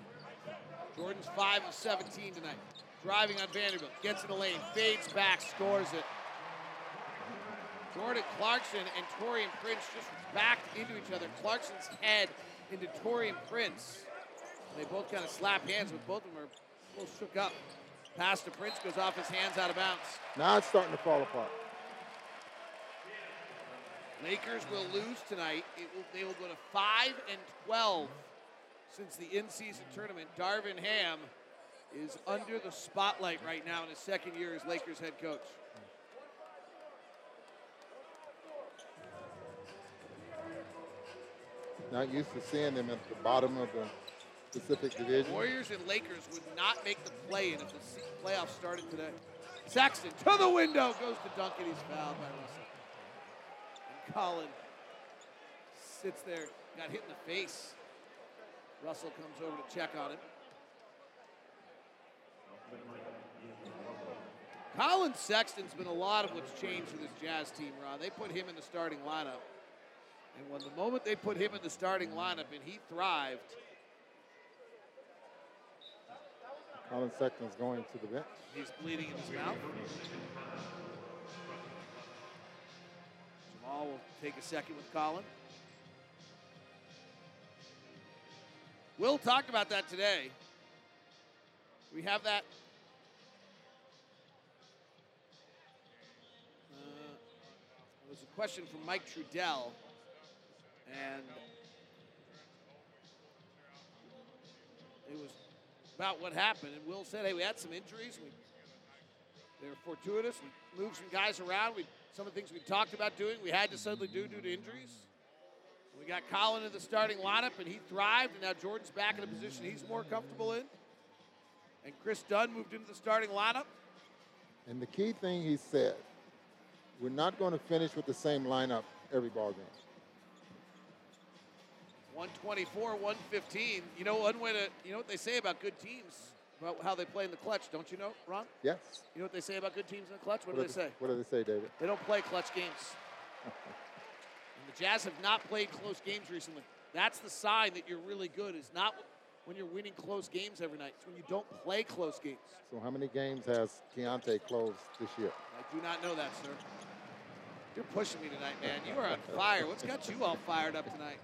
Jordan's 5 of 17 tonight. Driving on Vanderbilt. Gets in the lane. Fades back. Scores it. Jordan Clarkson and Taurean Prince just backed into each other. Clarkson's head into Taurean Prince. They both kind of slap hands, but both of them are a little shook up. Pass to Prince goes off his hands out of bounds. Now it's starting to fall apart. Lakers will lose tonight. It will, they will go to 5 and 12 since the in-season tournament. Darvin Ham is under the spotlight right now in his second year as Lakers head coach. Not used to seeing them at the bottom of the Pacific Division. Warriors and Lakers would not make the play in if the playoffs started today. Sexton to the window goes to Duncan. He's fouled by Russell. Collin sits there, got hit in the face. Russell comes over to check on him. Collin Sexton's been a lot of what's changed for this Jazz team, Ron. They put him in the starting lineup. And when the moment they put him in the starting lineup and he thrived, Collin Sexton's going to the bench. he's bleeding in his mouth. Will take a second with Collin. Will talked about that today. We have that. Uh, it was a question from Mike Trudell, and it was about what happened. And Will said, "Hey, we had some injuries. We they were fortuitous. We moved some guys around. We some of the things we talked about doing, we had to suddenly do due to injuries. We got Collin in the starting lineup, and he thrived. And now Jordan's back in a position he's more comfortable in. And Kris Dunn moved into the starting lineup. And the key thing he said, we're not going to finish with the same lineup every ball game. 124, 115. You know one way to you know what they say about good teams about how they play in the clutch, don't you know, Ron? Yes. You know what they say about good teams in the clutch? What, do they say? What do they say, David? They don't play clutch games. and the Jazz have not played close games recently. That's the sign that you're really good. Is not when you're winning close games every night. It's when you don't play close games. So how many games has Keyonte closed this year? I do not know that, sir. You're pushing me tonight, man. You are on fire. What's got you all fired up tonight?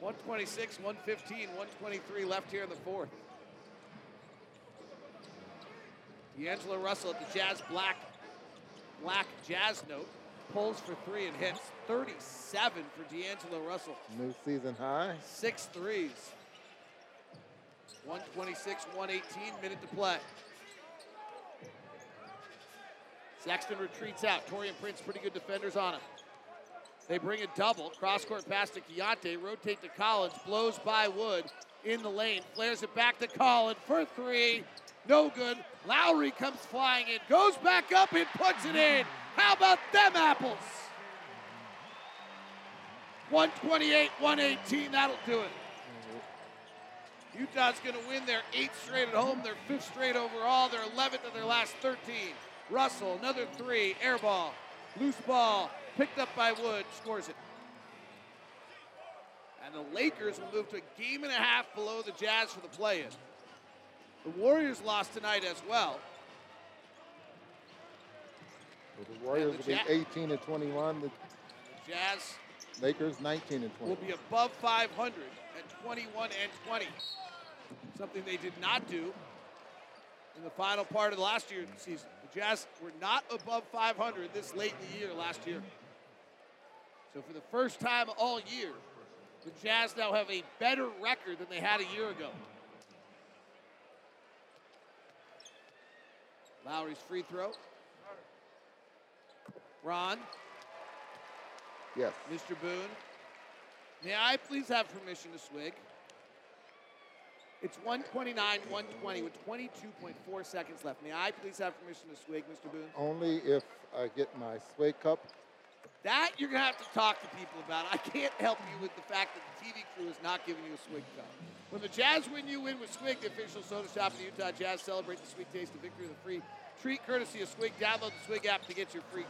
126, 115, 123 left here in the fourth. D'Angelo Russell at the Jazz black, black Jazz note. Pulls for three and hits. 37 for D'Angelo Russell. New season high. Six threes. 126, 118, minute to play. Sexton retreats out. Taurean Prince, pretty good defenders on him. They bring a double. Cross court pass to Keyonte. Rotate to Collins. Blows by Wood in the lane. Flares it back to Collins for three. No good. Lauri comes flying in. Goes back up and puts it in. How about them apples? 128, 118. That'll do it. Utah's going to win their eighth straight at home, their fifth straight overall, their 11th of their last 13. Russell, another three, air ball, loose ball, picked up by Wood, scores it. And the Lakers will move to a game and a half below the Jazz for the play-in. The Warriors lost tonight as well. So the Warriors the will be 18 and 21. The The Jazz Lakers 19 and 20. will be above 500 at 21 and 20. Something they did not do in the final part of the last year season. The Jazz were not above 500 this late in the year last year. So for the first time all year, the Jazz now have a better record than they had a year ago. Lauri's free throw. Ron, Yes. Mr. Boone, may I please have permission to swig? It's 129, 120 with 22.4 seconds left. May I please have permission to swig, Mr. Boone? Only if I get my swig cup. That you're going to have to talk to people about. I can't help you with the fact that the TV crew is not giving you a swig cup. When the Jazz win, you win with Swig, the official soda shop of the Utah Jazz. Celebrate the sweet taste of victory with a free treat courtesy of Swig. Download the Swig app to get your free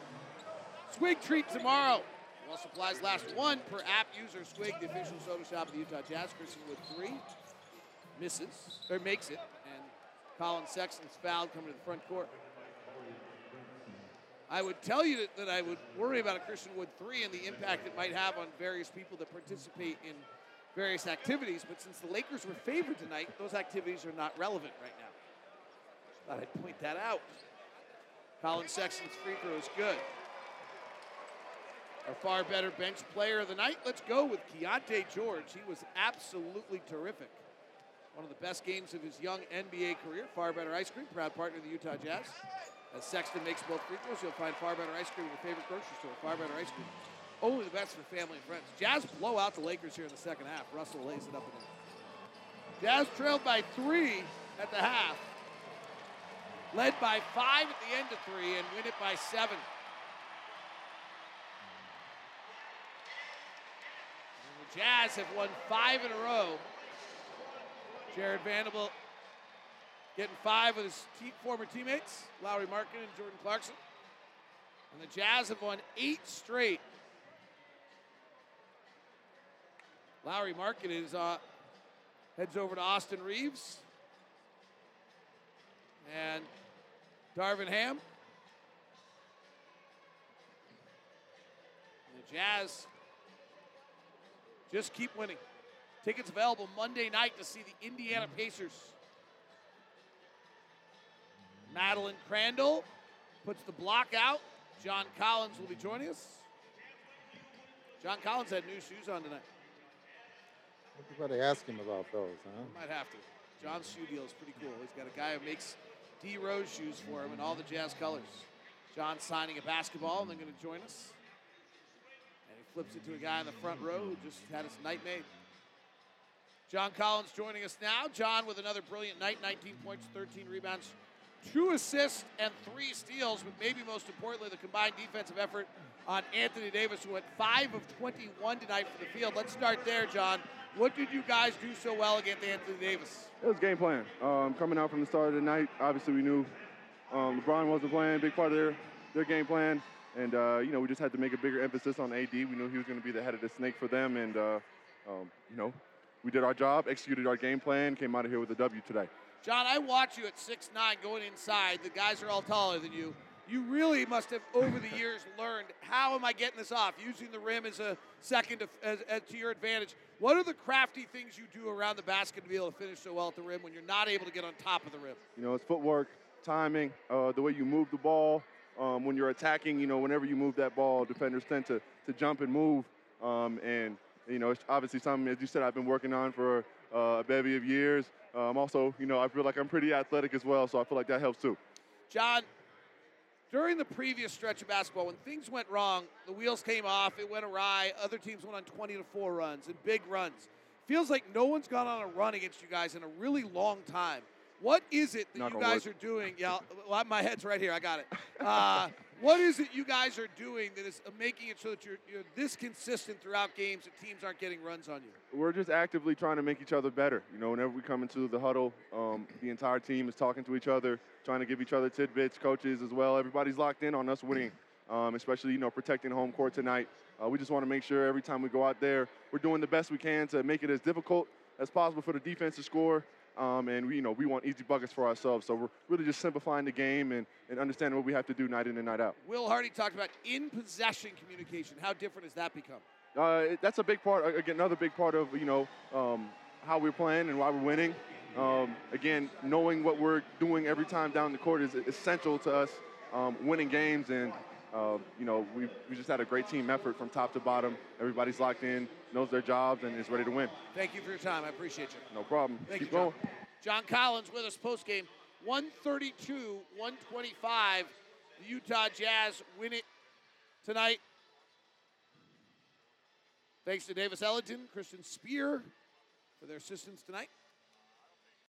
Swig treat tomorrow. While supplies last, one per app user. Swig, the official soda shop of the Utah Jazz. Christian with three. Misses, or makes it. And Collin Sexton's fouled coming to the front court. I would tell you that, that I would worry about a Christian Wood 3 and the impact it might have on various people that participate in various activities, but since the Lakers were favored tonight, those activities are not relevant right now. Thought I'd point that out. Collin Sexton's free throw is good. Our far better bench player of the night, let's go with Keyonte George. He was absolutely terrific. One of the best games of his young NBA career. Far Better Ice Cream, proud partner of the Utah Jazz. As Sexton makes both free throws, you'll find Far Better Ice Cream in your favorite grocery store. Far Better Ice Cream. Only the best for family and friends. Jazz blow out the Lakers here in the second half. Russell lays it up and in. Jazz trailed by three at the half, led by five at the end of three, and win it by seven. And the Jazz have won five in a row. Jarred Vanderbilt getting five with his te- former teammates, Lauri Markkanen and Jordan Clarkson. And the Jazz have won eight straight. Lauri Markkanen is uh, heads over to Austin Reaves and Darvin Ham. And the Jazz just keep winning. Tickets available Monday night to see the Indiana Pacers. Madeline Crandall puts the block out. John Collins will be joining us. John Collins had new shoes on tonight. Everybody ask him about those, huh? Might have to. John's shoe deal is pretty cool. He's got a guy who makes D Rose shoes for him in all the Jazz colors. John signing a basketball and they're going to join us. And he flips it to a guy in the front row who just had his night made. John Collins joining us now. John with another brilliant night 19 points, 13 rebounds, two assists, and three steals, but maybe most importantly, the combined defensive effort on Anthony Davis, who went 5 of 21 tonight for the field. Let's start there, John. What did you guys do so well against Anthony Davis? It was game plan. Um, coming out from the start of the night, obviously we knew um, LeBron wasn't playing, big part of their, their game plan. And, uh, you know, we just had to make a bigger emphasis on AD. We knew he was going to be the head of the snake for them. And, uh, um, you know, we did our job, executed our game plan, came out of here with a W today. John, I watch you at 6'9 going inside. The guys are all taller than you. You really must have, over the years, learned how am I getting this off? Using the rim as a second to, as, as to your advantage. What are the crafty things you do around the basket to be able to finish so well at the rim when you're not able to get on top of the rim? You know, it's footwork, timing, uh, the way you move the ball. Um, when you're attacking, you know, whenever you move that ball, defenders tend to, to jump and move. Um, and, you know, it's obviously something, as you said, I've been working on for uh, a bevy of years. Um, also, you know, I feel like I'm pretty athletic as well, so I feel like that helps too. John, during the previous stretch of basketball, when things went wrong, the wheels came off, it went awry. Other teams went on 20 to 4 runs and big runs. Feels like no one's gone on a run against you guys in a really long time. What is it that Not you guys work. are doing? Yeah, well, my head's right here. I got it. Uh, what is it you guys are doing that is making it so that you're, you're this consistent throughout games and teams aren't getting runs on you? We're just actively trying to make each other better. You know, whenever we come into the huddle, um, the entire team is talking to each other, trying to give each other tidbits, coaches as well. Everybody's locked in on us winning, um, especially, you know, protecting home court tonight. Uh, we just want to make sure every time we go out there, we're doing the best we can to make it as difficult as possible for the defense to score. Um, and we, you know, we want easy buckets for ourselves. So we're really just simplifying the game and, and understanding what we have to do night in and night out. Will Hardy talked about in possession communication. How different has that become? Uh, that's a big part. Again, another big part of you know um, how we're playing and why we're winning. Um, again, knowing what we're doing every time down the court is essential to us um, winning games. And uh, you know, we we just had a great team effort from top to bottom. Everybody's locked in, knows their jobs, and is ready to win. Thank you for your time. I appreciate you. No problem. Thank Keep you, John. going. John Collins with us post game. 132, 125. The Utah Jazz win it tonight. Thanks to Davis Ellington, Christian Spear for their assistance tonight.